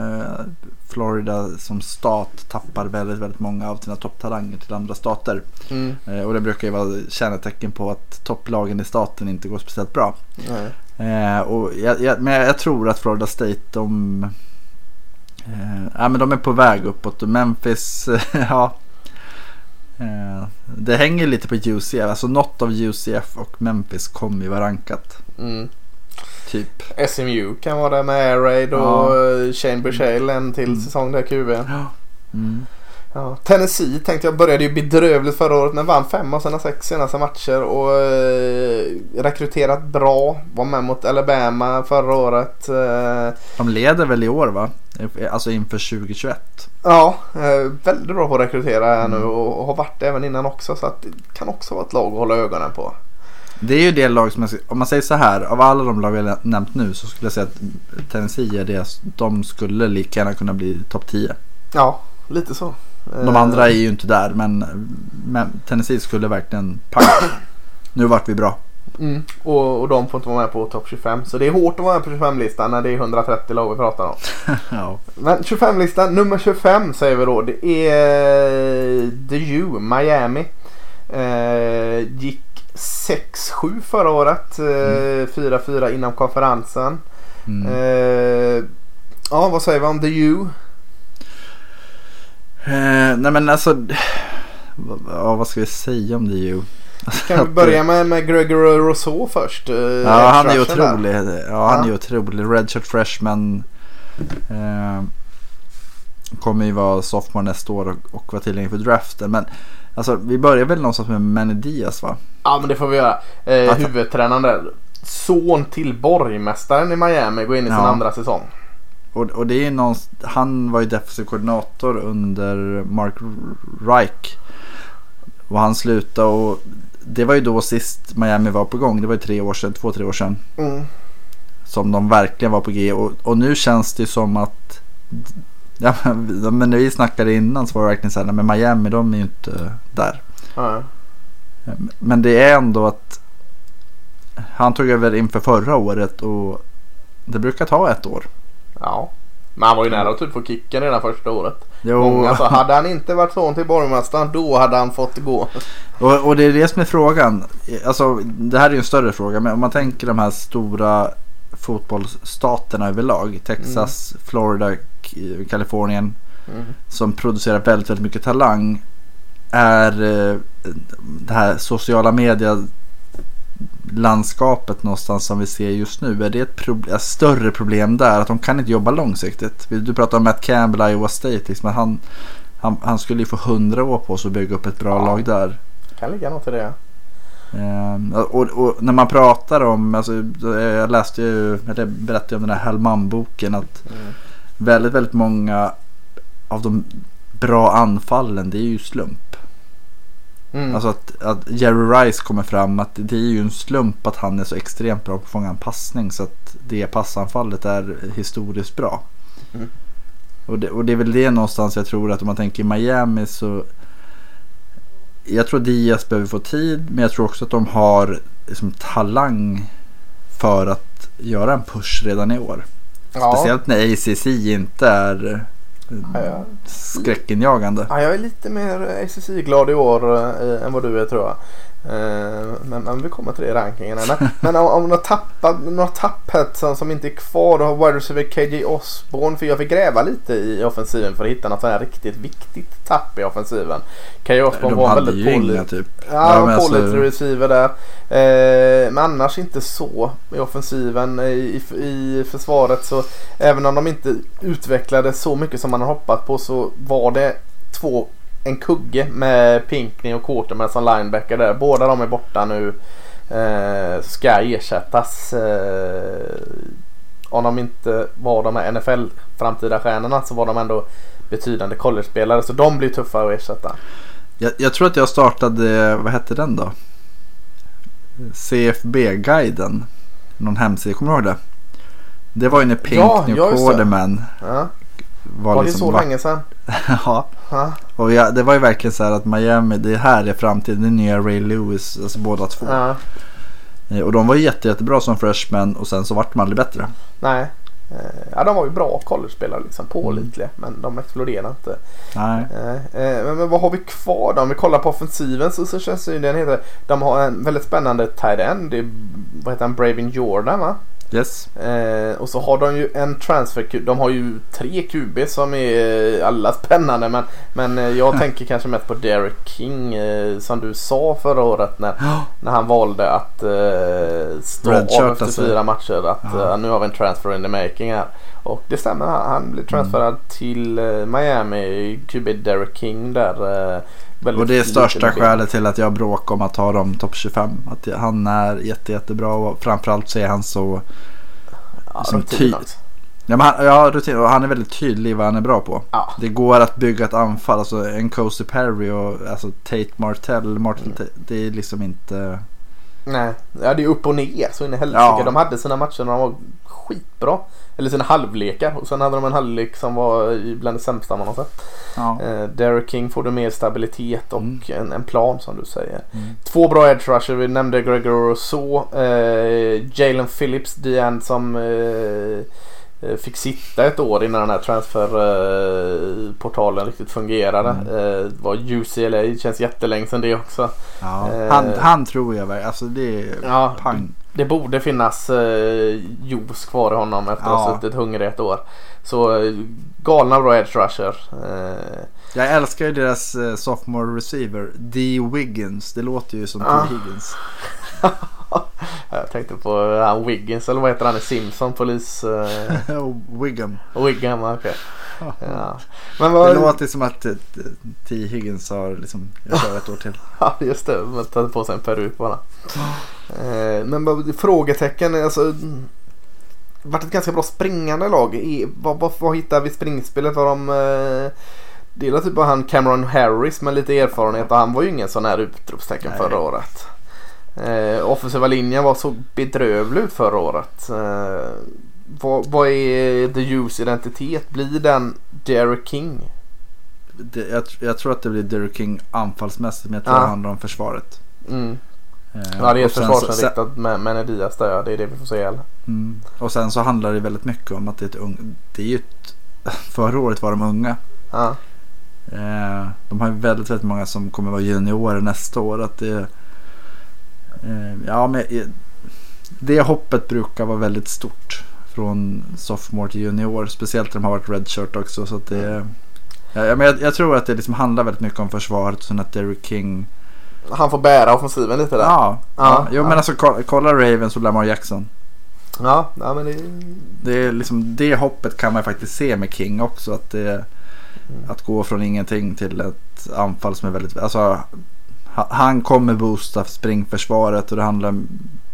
Florida som stat tappar väldigt, väldigt många av sina topptalanger till andra stater. Mm. Och det brukar ju vara kännetecken på att topplagen i staten inte går speciellt bra. Nej. Eh, och jag, jag, men jag tror att Florida State, de, eh, ja, men de är på väg uppåt. Och Memphis, ja. Eh, det hänger lite på UCF. Alltså något av UCF och Memphis kommer ju vara rankat. Mm. Typ. SMU kan vara där med Air Raid och Ja. ja. Shane Bushale en till Mm. säsong där QB. Mm. Ja. Tennessee tänkte jag började ju bedrövligt förra året men vann fem av sina sex senaste matcher och eh, rekryterat bra. Var med mot Alabama förra året. Eh, De leder väl i år va? Alltså inför 2021. ja, eh, väldigt bra på att rekrytera här nu Mm. och, och har varit det även innan också så att det kan också vara ett lag att hålla ögonen på. Det är ju det lag som jag, om man säger så här. Av alla de lag jag nämnt nu så skulle jag säga att Tennessee är det. De skulle lika gärna kunna bli topp 10. Ja, lite så. De Eh, andra är ju inte där men, men Tennessee skulle verkligen pang. Nu vart vi bra. Mm. Och, och de får inte vara med på topp 25. Så det är hårt att vara med på 25-listan när det är 130 lag vi pratar om. ja. Men 25-listan, nummer 25 säger vi då. Det är The U, Miami. Eh, gick 6-7 förra året. Eh, 4-4 inom konferensen. Mm. Eh, ja, vad säger vi om The U? Eh, nej men alltså. vad- Ja, vad ska vi säga om det ju? Kan vi börja med, med Gregory Rousseau först? Eh, Ja, han är där. otrolig. Ja, han är Ja. ju otrolig. Redshirt freshman. Eh, kommer ju vara sophomore nästa år och, och vara tillgänglig för draften. Men alltså, vi börjar väl någonstans med Manny Diaz va? Ja, men det får vi göra. Eh, Att- huvudtränaren där. Son till borgmästaren i Miami går in i sin Ja. andra säsong. Och, och det är någon, han var ju defensiv koordinator under Mark Reich. Och han slutade och det var ju då sist Miami var på gång. Det var ju tre år sedan, två, tre år sedan. Mm. Som de verkligen var på G. Och, och nu känns det som att Ja, men men när vi snackade innan så var det verkligen så här, men Miami de är ju inte där. Ja. Men det är ändå att han tog över inför förra året och det brukar ta ett år. Ja. Men han var ju nära att typ få kicken redan första året. Jo, Många sa hade han inte varit son till borgmästaren då hade han fått gå. och, och det är det som är frågan. Alltså, det här är ju en större fråga men om man tänker de här stora fotbollsstaterna överlag. Texas, Florida, K- Kalifornien. Mm. som producerar väldigt, väldigt mycket talang är eh, det här sociala media landskapet någonstans som vi ser just nu. Är det ett, prob- ett större problem där? Att de kan inte jobba långsiktigt. Du pratar om Matt Campbell, Iowa State. Liksom, han, han, han skulle ju få hundra år på sig att bygga upp ett bra Ja. lag där. Kan ligga något i det. Ehm, och, och när man pratar om, alltså, jag läste ju, eller berättade om den här Hellman-boken att Mm. väldigt, väldigt många av de bra anfallen det är ju slump. Mm. Alltså att, att Jerry Rice kommer fram att det är ju en slump att han är så extremt bra på att fånga en passning så att det passanfallet är historiskt bra. Mm. Och, det, och det är väl det någonstans jag tror att om man tänker Miami så jag tror Diaz behöver få tid men jag tror också att de har liksom, talang för att göra en push redan i år. ja. Speciellt när ACC inte är Ja, ja. skräckinjagande. Ja, jag är lite mer SSI-glad i år eh, än vad du är tror jag. Eh, men, men vi kommer till det i rankingen. Men, men om, om några, tappa, några tapp här som, som inte är kvar. Då har wide receiver KJ Osborne. För jag fick gräva lite i offensiven för att hitta något sånt här riktigt viktigt tapp i offensiven. KJ Osborne var väldigt pålitlig. typ. Ja, Ja, alltså- pålitlig receiver där. Eh, men annars inte så i offensiven. I, i, I försvaret så även om de inte utvecklade så mycket som man har hoppats på så var det två en kugge med Pinkney och Quarterman som linebacker där. Båda de är borta nu. Eh, ska ersättas. Eh, om de inte var de här NFL framtida stjärnorna så var de ändå betydande college-spelare. Så de blir tuffa att ersätta. Jag, jag tror att jag startade, vad hette den då? CFB-guiden. Någon hemsida, kommer du ihåg det? Det var ju när Pinkney Ja, och. Quarterman Ja. Var Var det liksom så va- länge sedan? ja, Ja. och jag, det var ju verkligen så här att Miami, det här är framtiden. Det är nya Ray Lewis, alltså båda två. Ja. Eh, Och de var jätte, jättebra som freshmen och sen så vart de aldrig bättre. Nej. Eh, Ja, de var ju bra college-spelare liksom. Pålitliga. Men de exploderade inte. Nej. Eh, Men, men vad har vi kvar då? Om vi kollar på offensiven så, så känns det ju den heter. De har en väldigt spännande tight end. Det är, vad heter han? Bravin Jordan va? Yes. Eh, och så har de ju en transfer De har ju tre QB som är eh, alla spännande. Men, men eh, jag tänker kanske mest på Derek King. Eh, som du sa förra året när, när han valde att eh, stå av efter alltså. fyra matcher. Att Ja. eh, nu har vi en transfer in the making här. Och det stämmer. Han, han blev transferad Mm. till eh, Miami. QB Derek King där. Och det är största skälet till att jag bråkar om att ta dem topp 25. Att han är jätte, jättebra och framförallt så är han så... Ja, som rutin ty- också. Ja, men han, ja, rutin, och han är väldigt tydlig i vad han är bra på. Ja. Det går att bygga ett anfall. Alltså en Cozy Perry och alltså, Tate Martell. Martin, Mm. Det är liksom inte... Nej, ja, det är upp och ner så in i helsike. Ja. De hade sina matcher när de var skitbra. Eller sina halvlekar. Och sen hade de en halvlek som var bland det sämsta man har sett. Ja. Eh, Derek King får du mer stabilitet och Mm. en, en plan som du säger. Mm. Två bra edge rusher. Vi nämnde Gregor Rousseau. Eh, Jalen Phillips, DN som eh, eh, fick sitta ett år innan den här transferportalen riktigt fungerade. Mm. Eh, var UCLA. Känns jättelänge sedan det också. Ja. Eh. Han, han tror jag verkligen. Alltså det är Ja, pang. Det borde finnas eh, juice kvar i honom efter att ha Ja. suttit hungrig ett år. Så eh, galna bra edge rusher. Eh, Jag älskar ju deras eh, sophomore receiver. D. Wiggins. Det låter ju som T. Ah. Higgins. jag tänkte på eh, han Wiggins eller vad heter han i Simpson? Polis... Eh, Wiggum. Wiggum, okej. Ja. Men Det vad... låter som att eh, T. Higgins har liksom, jag kör ett år till. Ja just det, man tar på sig en peruk bara. Men frågetecken, alltså. Vart ett ganska bra springande lag. I, vad, vad, vad hittar vi springspelet? Var de... Det är typ bara han Cameron Harris med lite erfarenhet och han var ju ingen sån här utropstecken förra året. Eh, offensiva linjen var så bedrövlig ut förra året. Eh, vad, vad är The Hughes identitet? Blir den Derek King? Det, jag, jag tror att det blir Derek King anfallsmässigt men jag tror Ja. det handlar om försvaret. Mm. Eh, Ja det är försvarsinriktat med, med Diaz där. Det är det vi får se. Eller? Mm. Och sen så handlar det väldigt mycket om att det är ett ung, Det är ju ett, förra året var de unga. Ja. Eh, de har ju väldigt, väldigt många som kommer vara juniorer nästa år. Att det, ja, men, eh, det hoppet brukar vara väldigt stort. Från sophomore till junior. Speciellt när de har varit redshirt också. Så det, ja, ja, men jag, jag tror att det liksom handlar väldigt mycket om försvaret. Och sen att Derek King. Han får bära offensiven lite där. Ja, Ja, ja, jo, ja. men alltså kolla, kolla Ravens och Lamar Jackson. Ja, ja men det Det, är liksom, det hoppet kan man faktiskt se med King också. Att, det, att gå från ingenting till ett anfall som är väldigt... Alltså, han kommer boosta springförsvaret och det handlar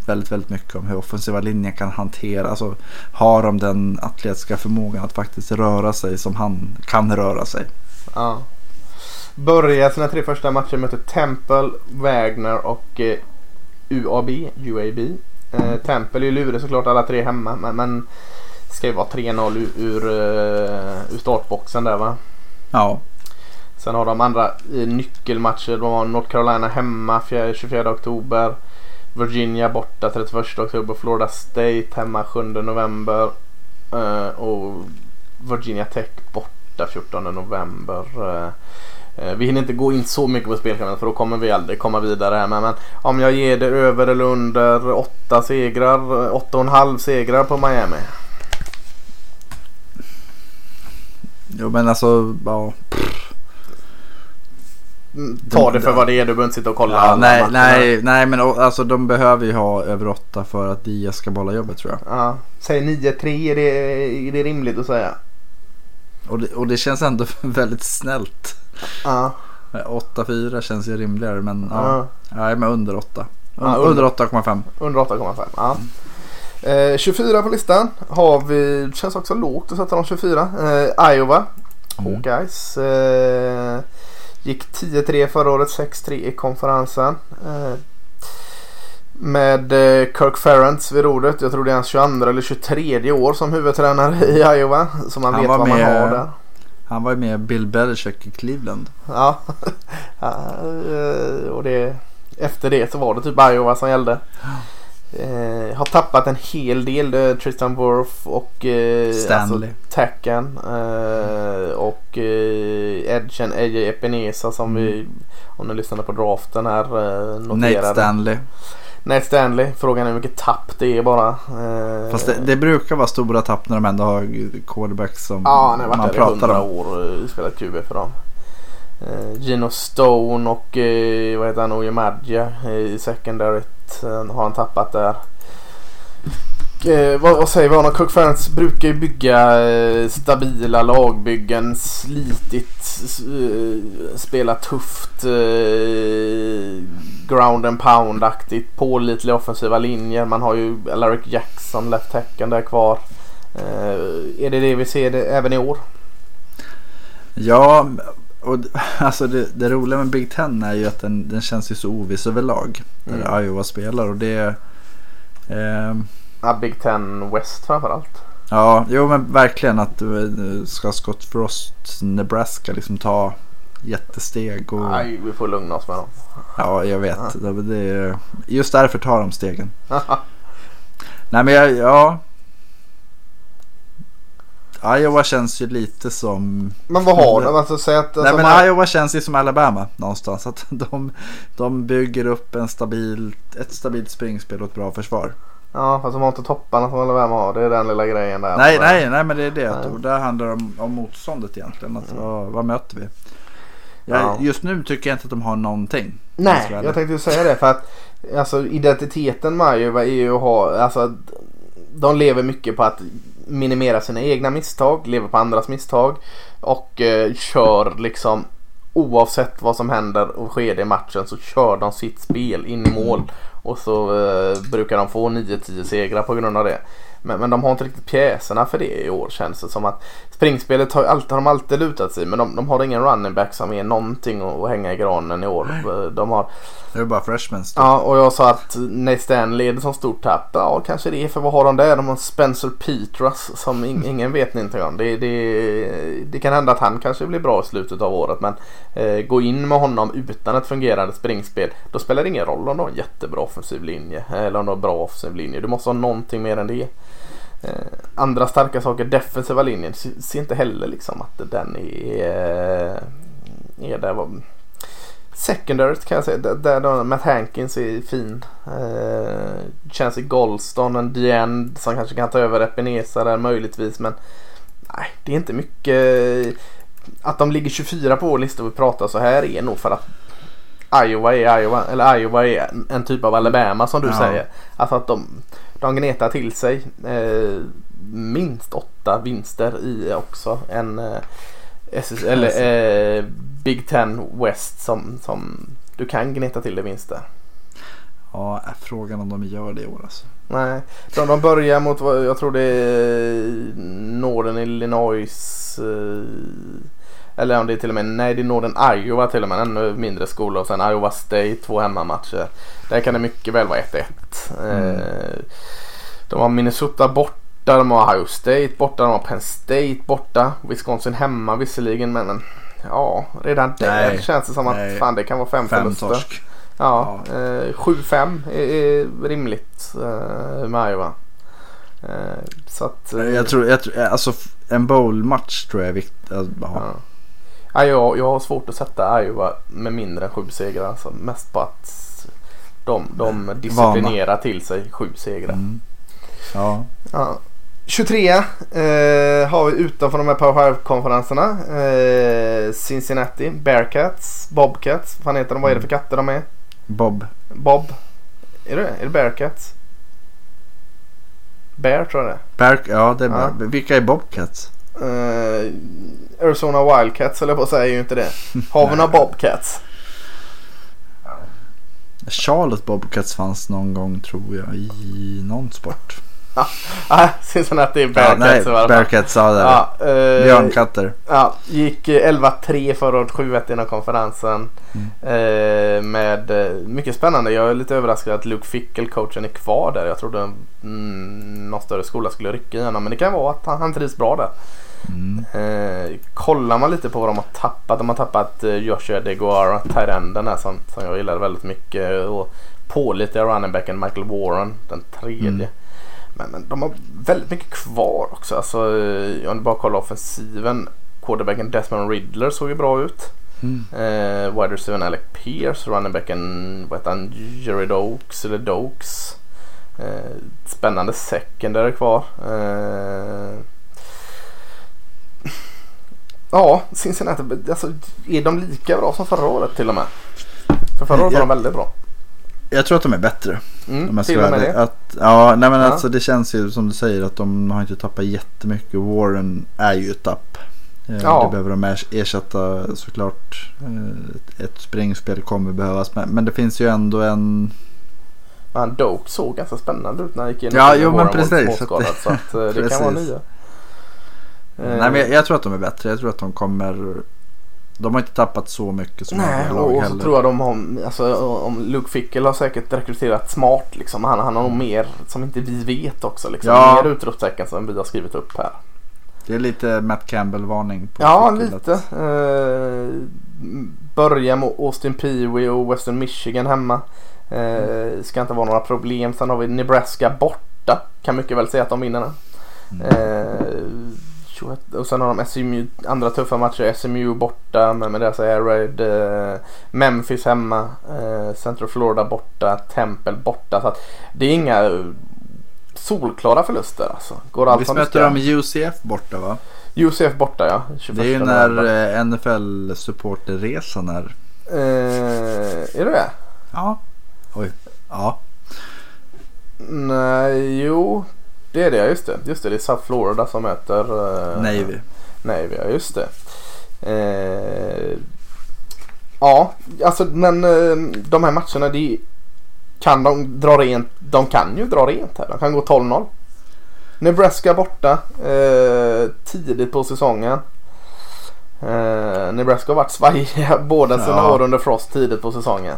väldigt, väldigt mycket om hur offensiva linjen kan hantera. Alltså, har de den atletiska förmågan att faktiskt röra sig som han kan röra sig. Ja. Börjar sina tre första matcher möter Temple, Wagner och eh, UAB. UAB. Eh, Temple är lurig såklart alla tre hemma men, men ska ju vara 3-0 ur, ur, eh, ur startboxen där va. Ja, Sen har de andra nyckelmatcher. De har North Carolina hemma 24 oktober. Virginia borta 31 oktober. Florida State hemma 7 november. Eh, och Virginia Tech borta 14 november. Eh, eh, vi hinner inte gå in så mycket på spelkalendern för då kommer vi aldrig komma vidare. här. Men, men om jag ger det över eller under 8 segrar, eh, 8,5 segrar på Miami. Jo men alltså, ja. Ta det för vad det är, du behöver inte sitta och kolla ja nej, matcherna. nej, nej men alltså de behöver ju ha över 8 för att Diaz ska behålla jobbet tror jag. Ja, säg 9-3, är det, är det rimligt att säga? Och det, och det känns ändå väldigt snällt. Ja. 8-4 känns ju rimligare men ja. ja. Nej men under 8. Ja, under 8,5. Under 8,5. Ja. Eh, 24 på listan har vi, känns också lågt att sätta de 24. Eh, Iowa, Mm. Hawkeyes. Eh, gick 10-3 förra året, 6-3 i konferensen. Eh, med eh, Kirk Ferentz vid rodret. Jag tror det är hans 22 eller 23 år som huvudtränare i Iowa. Så man Han vet vad man med- har där. Han var ju med Bill Belichick i Cleveland. Ja. Ja, eh, och det, efter det så var det typ Iowa som gällde. Eh, har tappat en hel del. Eh, Tristan Wirth och eh, Stanley. Alltså, Tacken. Eh, och eh, Edgen Eje Epinesa som Mm. vi om ni lyssnade på draften här eh, noterade. Nate Stanley. Nate Stanley. Frågan är hur mycket tapp det är bara. Fast det, det brukar vara stora tapp när de ändå har quarterbacks som Ja, han har varit man där i pratar 100 om. år och spelat QB för dem. Eh, Gino Stone och eh, vad heter han, Ojemadja i secondaryt eh, har han tappat där. Eh, vad, vad säger vi om Cook Ferentz brukar ju bygga eh, stabila lagbyggen, slitigt, eh, spela tufft, eh, ground and pound-aktigt, pålitliga offensiva linjer. Man har ju Alaric Jackson, left tacken där kvar. Eh, är det det vi ser det, även i år? Ja, och alltså det, det roliga med Big Ten är ju att den, den känns ju så oviss överlag. Där Mm. Iowa spelar och det... ehm, Ja, Big Ten West framförallt. ja, jo men verkligen att eh, ska Scott Frost Nebraska liksom ta jättesteg och... Nej, vi får lugna oss med dem. Ja, jag vet. Det, det, just därför tar de stegen. Nej men jag, ja. Iowa känns ju lite som... Men vad har de? Alltså, säg att, alltså, Nej men man- Iowa känns ju som Alabama någonstans. Att de, de bygger upp en stabil, ett stabilt springspel och ett bra försvar. Ja, fast de har inte topparna som Alabama har. Det är den lilla grejen där. Nej, Men- nej, nej men det är det. Nej. Och där handlar det om, om motståndet egentligen. Att, vad, vad möter vi? Jag, Ja. Just nu tycker jag inte att de har någonting. jag Nej, vara jag tänkte ju säga det för att alltså, identiteten med Iowa är ju att ha, alltså de lever mycket på att minimera sina egna misstag, lever på andras misstag och eh, kör liksom oavsett vad som händer och sker i matchen så kör de sitt spel in i mål och så eh, brukar de få 9-10 segrar på grund av det. Men, men de har inte riktigt pjäserna för det i år känns det som att springspelet har, alltid, har de alltid lutat sig men de, de har ingen running back som är någonting att, hänga i granen i år. De har Det är bara freshmans. Ja, och jag sa att Nate Stanley är det som stort tapp. Ja, kanske det är. För vad har de där? De har Spencer Petras som in, ingen vet inte om. Det, det, det kan hända att han kanske blir bra i slutet av året. Men eh, gå in med honom utan ett fungerande springspel. Då spelar det ingen roll om du har en jättebra offensiv linje. Eller om du har bra offensiv linje. Du måste ha någonting mer än det. Eh, andra starka saker, defensiva linjen, se- ser inte heller liksom att den är, är där. Vad- Secondaries kan jag säga, där, där Matt Hankins är fin. Eh, Chancey Golston, en DN som kanske kan ta över Epinesa där möjligtvis men nej, det är inte mycket. Att de ligger 24 på vår lista och vi pratar så här är nog för att Iowa är Iowa, eller Iowa är en, en typ av Alabama som du Ja. säger. Alltså att de, de gnetar till sig eh, minst åtta vinster i också en eh, SS, eller eh, Big Ten West som, som du kan gneta till dig vinster. Ja, frågan om de gör det i år alltså. Nej, de, de börjar mot jag tror det är Northern Illinois. Eh, eller om det är till och med, nej det är Northern Iowa till och med, en ännu mindre skola och sen Iowa State, två hemmamatcher. Där kan det mycket väl vara 1-1. Mm. Eh, de har Minnesota borta, de har Ohio State borta, de har Penn State borta. Wisconsin hemma visserligen men, men ja, redan där Nej, känns det som att nej. fan det kan vara fem, Fem förluster. torsk. Ja, eh, 7-5 är, är rimligt eh, med Iowa. Eh, så att, eh, Jag tror, jag tror alltså en bowl-match tror jag är viktigt. Alltså, ja. Ja. Ja, jag, jag har svårt att sätta Iowa med mindre än sju segrar. Alltså, mest på att de, de disciplinerar till sig sju segrar. Mm. ja. Ja. 23 eh, har vi utanför de här Power 5-konferenserna. Eh, Cincinnati, Bearcats, Bobcats. Vad fan heter de? Vad är det för katter de är? Bob. Bob? Är det Är det Bearcats? Bear tror jag det Berk, ja, det är Ja. Vilka är Bobcats? Eh, Arizona Wildcats eller på att säga är ju inte det. Några Bobcats? Charlotte Bobcats fanns någon gång tror jag i någon sport. Ah, Cincinnati Bearcats ja, nej, i alla fall. Bearcats, ja det är Ja, eh, Björnkatter. Ja, gick eh, 11-3 förra året, 7-1 inom konferensen. Eh, med eh, mycket spännande. Jag är lite överraskad att Luke Fickle, coachen, är kvar där. Jag trodde mm, någon större skola skulle rycka i honom. Men det kan vara att han, han trivs bra där. Mm. Eh, kollar man lite på vad de har tappat. De har tappat eh, Joshua DeGuara, Tyrenden här som, som jag gillar väldigt mycket. Och pålitliga running backen Michael Warren, den tredje. Mm. Men, men de har väldigt mycket kvar också. Alltså, eh, om du bara kollar offensiven. Quarterbacken Desmond Riddler såg ju bra ut. Mm. Eh, wide receiver Alec Pierce. Running backen vad heter han? Jerry Dokes eller Dokes. Eh, spännande secondary kvar. Eh, ja, Cincinnati. Alltså, är de lika bra som förra året till och med? För förra året var de väldigt bra. Jag tror att de är bättre. Mm, ska till och med det. att, ja, nej men Ja. alltså det känns ju som du säger att de har inte tappat jättemycket. Warren är ju ett tapp. Eh, Ja. Det behöver de ers- ersätta såklart. Eh, ett- springspel kommer behövas. Men, men det finns ju ändå en... Men Doak såg ganska spännande ut när han gick in. Ja, jo, men precis. Så att, eh, det kan vara nya. Nej men jag, jag tror att de är bättre. Jag tror att de kommer... De har inte tappat så mycket som Nej, andra lag och, och så heller. tror jag de har, alltså om Luke Fickle har säkert rekryterat smart liksom. Han, han har nog mer som inte vi vet också liksom. Ja. Mer utropstecken som vi har skrivit upp här. Det är lite Matt Campbell-varning. på Ja, Fickle lite. att- Eh, börja med Austin Peewee och Western Michigan hemma. Eh, ska inte vara några problem. Sen har vi Nebraska borta. Kan mycket väl säga att de vinner den. Mm. Eh, 21 och sen har de SMU, andra tuffa matcher. SMU borta med, med deras Air Raid. Eh, Memphis hemma. Eh, Central Florida borta. Temple borta. Så att det är inga eh, solklara förluster alltså. Går allt Visst möter de UCF borta va? UCF borta ja. 21 Det är ju när eh, NFL-supporterresan är. Eh, är det det? Ja. Oj. Ja. Nej, jo. Det är det, just det. Just det, det är South Florida som möter eh, Navy. Navy, ja just det. Eh, ja, alltså men eh, de här matcherna de kan de dra rent. De kan ju dra rent här. De kan gå 12-0. Nebraska borta eh, tidigt på säsongen. Eh, Nebraska har varit svajiga båda sina Ja. år under Frost tidigt på säsongen.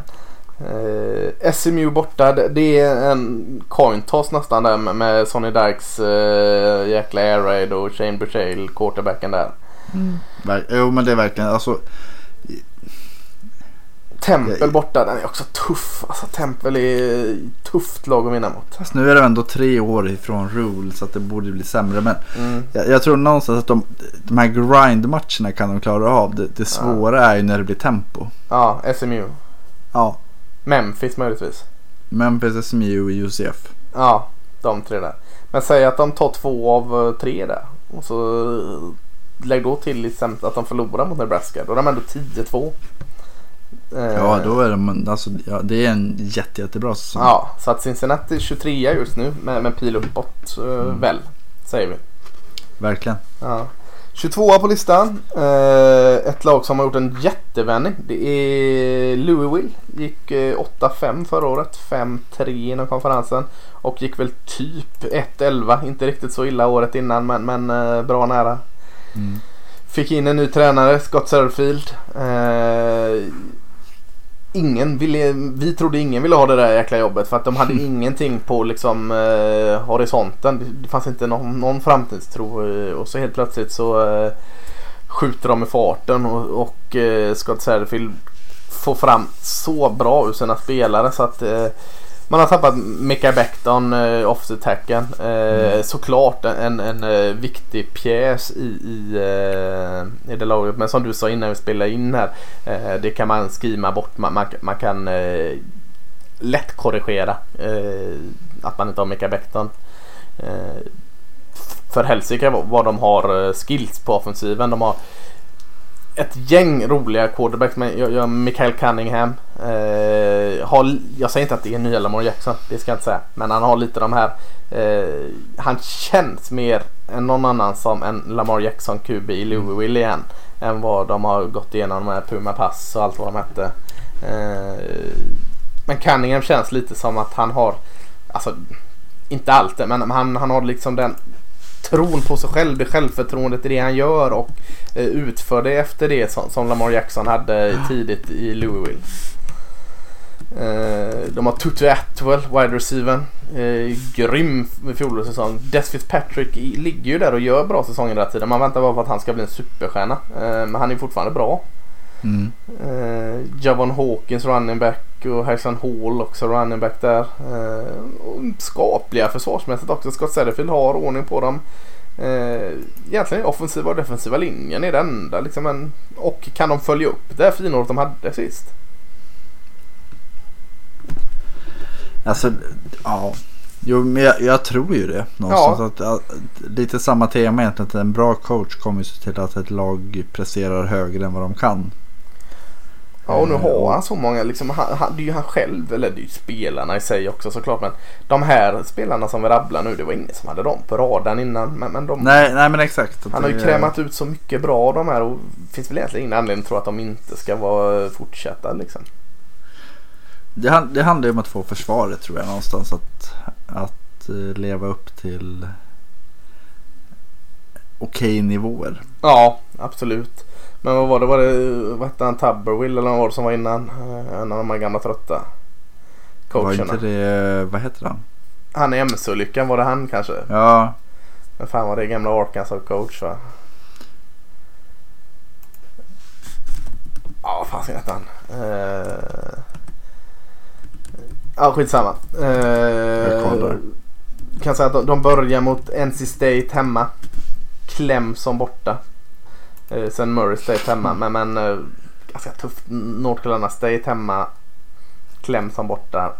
Eh, SMU borta, det, är en coin toss nästan där med, med Sonny Dykes eh, jäkla air raid och Shane Bushale, quarterbacken där. Ver- Jo men det är verkligen alltså. Tempel Ja, borta, den är också tuff. Alltså Tempel är tufft lag att vinna mot. Fast nu är det ändå tre år ifrån rule så att det borde bli sämre. Men Mm. jag, jag tror någonstans att de, de här grind-matcherna kan de klara av. Det, det svåra är ju när det blir tempo. Ja, SMU. Ja. Memphis möjligtvis. Memphis, SMU, UCF. Ja, de tre där. Men säg att de tar två av eh, tre där. Och så eh, lägg då till att de förlorar mot Nebraska. Då är de ändå 10-2. Eh, Ja då är de, alltså, ja, det är en jätte, jättebra säsong. Ja, så att Cincinnati är 23 just nu med, med pil uppåt eh, väl. Säger vi. Verkligen. Ja. 22 på listan. Eh, ett lag som har gjort en jättevändning. Det är Louisville. Gick eh, 8-5 förra året. 5-3 inom konferensen. Och gick väl typ 1-11. Inte riktigt så illa året innan men, men eh, bra nära. Mm. Fick in en ny tränare, Scott Setterfield. Eh, ingen ville, vi trodde ingen ville ha det där jäkla jobbet för att de hade ingenting på liksom eh, horisonten. Det, fanns inte någon, någon framtidstro eh, och så helt plötsligt så eh, skjuter de i farten och, och eh, Scott Setterfield får fram så bra ur sina spelare så att eh, Man har tappat Micah Becton, eh, offset tacken. Eh, Mm. Såklart en, en eh, viktig pjäs i, i, eh, i det laget. Men som du sa innan vi spelade in här. Eh, det kan man skrima bort. Man, man, man kan eh, lätt korrigera eh, att man inte har Micah Becton. Eh, för helsike vad de har skills på offensiven. De har ett gäng roliga quarterbacks. Men jag, jag, Michael Cunningham. Eh, har, jag säger inte att det är nya Lamar Jackson. Det ska jag inte säga. Men han har lite de här. Eh, han känns mer än någon annan som en Lamar Jackson QB i Louisville igen. Än vad de har gått igenom med Puma Pass och allt vad de hette. Eh, men Cunningham känns lite som att han har. Alltså inte allt det, men han, han har liksom den tron på sig själv, det självförtroendet i det han gör och eh, utför det efter det som, som Lamar Jackson hade tidigt i Louisville. Eh, de har Tutu Atwell, wide receiver. Eh, grym i fjolårets säsong. Des Fitzpatrick ligger ju där och gör bra säsonger hela tiden. Man väntar bara på att han ska bli en superstjärna. Eh, men han är fortfarande bra. Mm. Eh, Javon Hawkins running back och Harrison Hall också running back där. Eh, skapliga försvarsmässigt också. Scott Satterfield har ordning på dem. Eh, egentligen offensiva och defensiva linjen är det enda. Liksom en, och kan de följa upp det här finåret de hade sist? Alltså, ja. Jo, men jag, jag tror ju det. Någonstans att, att, lite samma tema egentligen. Att en bra coach kommer ju se till att ett lag presterar högre än vad de kan. Ja och nu Eh, har han så många, liksom, han, han, det är ju han själv, eller det är ju spelarna i sig också såklart. Men de här spelarna som vi rabblar nu, det var ingen som hade dem på radarn innan. Men, men de, Nej, nej men exakt. Han har ju det- krämat ut så mycket bra av de här och finns väl egentligen ingen anledning att tro att de inte ska vara fortsätta liksom. Det, det handlar ju om att få försvaret tror jag någonstans. Att, att eh, leva upp till okej nivåer. Ja, absolut. Men vad var det? Var det vad hette han? Tubberwill eller vad var det som var innan? Eh, En av de här gamla trötta Var coacherna. inte det, vad heter han? Han i MC-olyckan, var det han kanske? Ja, Men fan var det gamla Arkansas-coach va? Ja, vad fan hette han? Uh... Ja, skitsamma. Kollar. Kan säga att de, börjar mot NC State hemma. Clemson borta. Uh, sen Murray State hemma. Men, men uh, ganska tufft. North Carolina State hemma. Clemson borta.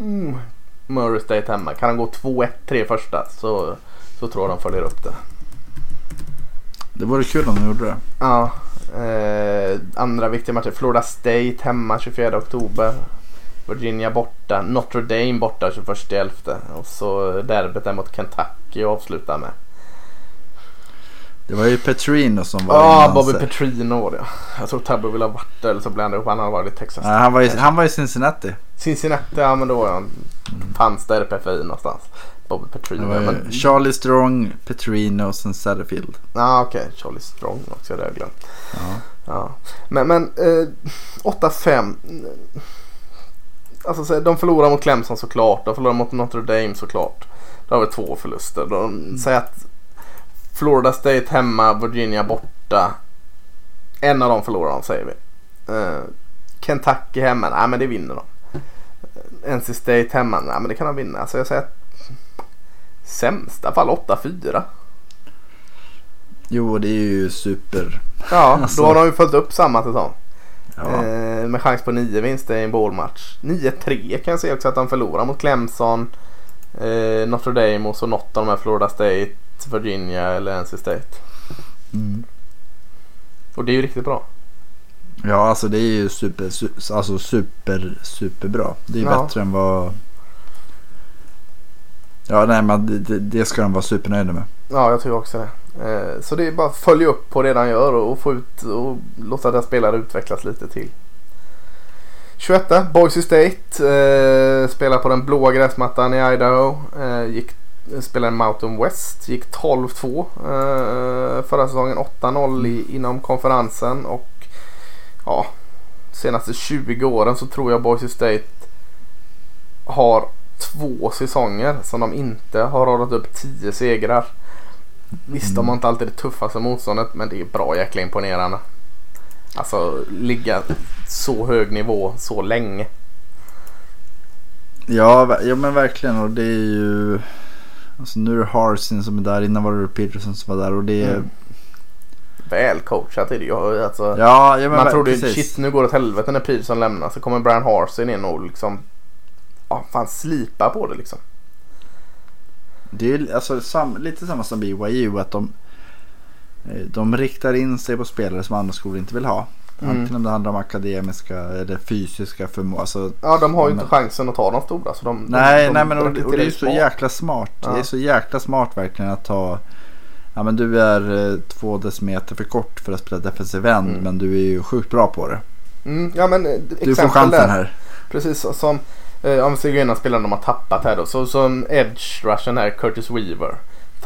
Mm. Murray State hemma. Kan de gå 2-1 tre första så, så tror jag de följer upp det. det vore kul om de gjorde det. Ja. Eh, andra viktiga matcher. Florida State hemma 24 oktober. Virginia borta. Notre Dame borta 21 11. Och så derbyt där mot Kentucky och avsluta med. Det var ju Petrino som var Ja, innan Bobby sig. Petrino var det. Jag tror Tabby ville ha varit där eller så blandade ihop. Han hade varit i Texas. Nej, han, var i, han var i Cincinnati. Cincinnati, ja men då var han. Fanns där i PFI någonstans. Bobby Petrino. Men, Charlie Strong, Petrino och sen Satterfield. ja okej, Charlie Strong också. Det har jag glömt. Ja. Ja. Men, men eh, 8-5. Alltså så- de förlorar mot Clemson såklart. De förlorar mot Notre Dame såklart. Då har vi två förluster. De säger att Florida State hemma, Virginia borta. En av dem förlorar de säger vi. Eh, Kentucky hemma, nej men det vinner de. Eh, NC State hemma, nej men det kan de vinna. Alltså jag säger att sämsta fall 8-4. Jo, det är ju super. Ja, Alltså. då har de ju följt upp samma säsong. Ja. Eh, med chans på nio vinster i en bowl-match. 9-3 kan jag se också att de förlorar mot Clemson, eh, Notre Dame och så något av de här Florida State, Virginia eller NC State. Mm. Och det är ju riktigt bra. Ja, alltså det är ju super, su, alltså super, superbra. Det är Ja. bättre än vad... Ja, nej men det, det, ska de vara supernöjda med. Ja, jag tycker också det. Eh, så det är bara att följa upp på det han gör och, och få ut och låta deras spelare utvecklas lite till. 21 Boise State eh, spelar på den blåa gräsmattan i Idaho. Eh, gick, spelade Mountain West. Gick 12-2 eh, förra säsongen. 8-0 i, inom konferensen. Och ja, senaste 20 åren så tror jag Boise State har två säsonger som de inte har radat upp 10 segrar. Visst, de har inte alltid det tuffaste motståndet men det är bra jäkla imponerande. Alltså ligga så hög nivå så länge. Ja, ja men verkligen och det är ju... Alltså nu är det Harsin som är där, innan var det Peterson som var där och det är... Mm. Väl coachat är det ju. Alltså, Ja, ja man ver- trodde ju precis. shit nu går det åt helvete när Peterson lämnar. Så kommer Brian Harsin in och liksom ja, fan slipa på det liksom. Det är ju alltså sam, lite samma som BYU att de, eh, de riktar in sig på spelare som andra skolor inte vill ha. Mm. Antingen om det handlar om akademiska eller fysiska förmågor. Alltså, Ja de har ju Men- inte chansen att ta de stora. Så de, nej, de, nej men och, och det är ju så jäkla smart. Det Ja. är så jäkla smart verkligen att ta Ja men du är eh, två decimeter för kort för att spela defensive end Mm. men du är ju sjukt bra på det. Mm, ja men eh, Du får chansen där. här. Precis som eh, om vi ska gå igenom spelarna de har tappat här då. Så som edge rushen här, Curtis Weaver.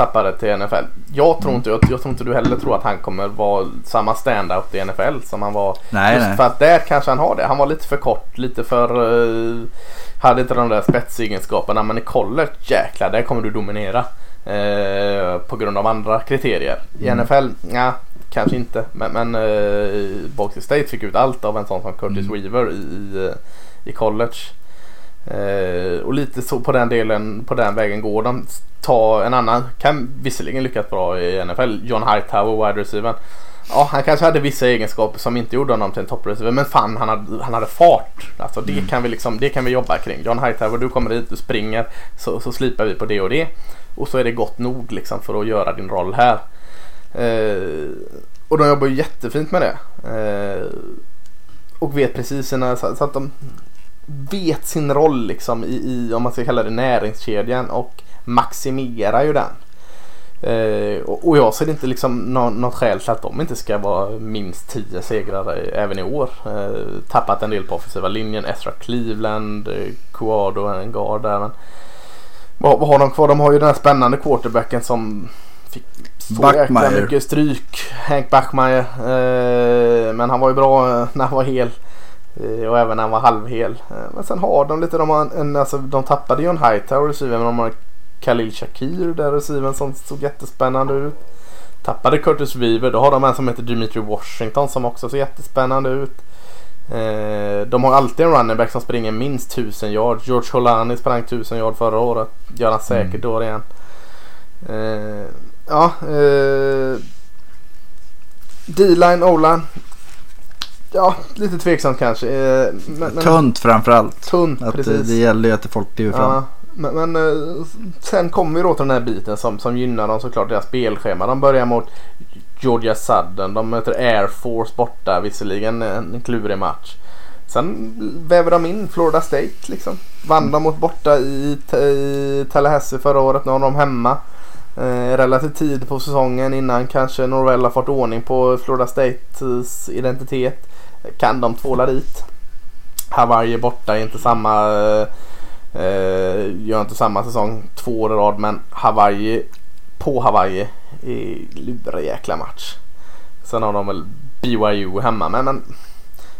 Tappade till NFL. Jag tror, Mm. inte, jag, jag tror inte du heller tror att han kommer vara samma standout i NFL som han var. Nej, just nej. för att där kanske han har det. Han var lite för kort, lite för... eh, hade inte de där spetsegenskaperna. Men i college, jäklar, där kommer du dominera. Eh, på grund av andra kriterier. I Mm. NFL, ja, kanske inte. Men, men eh, Boise State fick ut allt av en sån som Curtis Mm. Weaver i, i college. Eh, och lite så på den delen, på den vägen går de. Ta en annan, kan visserligen lyckas bra i NFL, John Hightower, wide receiver. Ja, han kanske hade vissa egenskaper som inte gjorde honom till en toppreceiver. Men fan, han hade, han hade fart. Alltså det, Mm. kan vi liksom, det kan vi jobba kring. John Hightower, du kommer hit, du springer. Så, så slipar vi på det och det. Och så är det gott nog liksom för att göra din roll här. Eh, och de jobbar ju jättefint med det. Eh, och vet precis sina, så, så att de vet sin roll liksom i, i, om man ska kalla det näringskedjan och maximerar ju den. Eh, och, och jag ser inte liksom nå, något skäl till att de inte ska vara minst 10 segrar även i år. Eh, tappat en del på offensiva linjen. Ezra Cleveland, eh, Cuado, en guard där. Men vad, vad har de kvar? De har ju den här spännande quarterbacken som fick så jäkla mycket stryk. Hank Backmeyer. Eh, men han var ju bra eh, när han var hel. Eh, Och även när han var halvhel. Eh, Men sen har de lite, de, har en- alltså, de tappade John Hightower receiver men de har Khalil Shakir där receiven som såg jättespännande ut. Tappade Curtis Weaver. Då har de en som heter Dimitri Washington som också ser jättespännande ut. Eh, de har alltid en running back som springer minst 1000 yard. George Holani sprang 1000 yard förra året. Gör han säkert Mm. år igen. Ja, D-line, O-line. Ja, lite tveksamt kanske. Eh, men, men, Tunt framförallt. Tunt, Att det, precis. det gäller ju att folk kliver fram. Ja, men, men eh, sen kommer vi då till den här biten som, som gynnar dem såklart deras spelschema. De börjar mot Georgia Sudden. De möter Air Force borta visserligen en klurig match. Sen väver de in Florida State liksom. Vann de mot borta i, i Tallahassee förra året. Nu har de hemma. Eh, relativt tid på säsongen innan kanske Norvell har fått ordning på Florida States identitet. Kan de tvåla dit? Hawaii är borta, inte samma eh, gör inte samma säsong två år i rad men Hawaii på Hawaii är lurig jäkla match. Sen har de väl BYU hemma men, men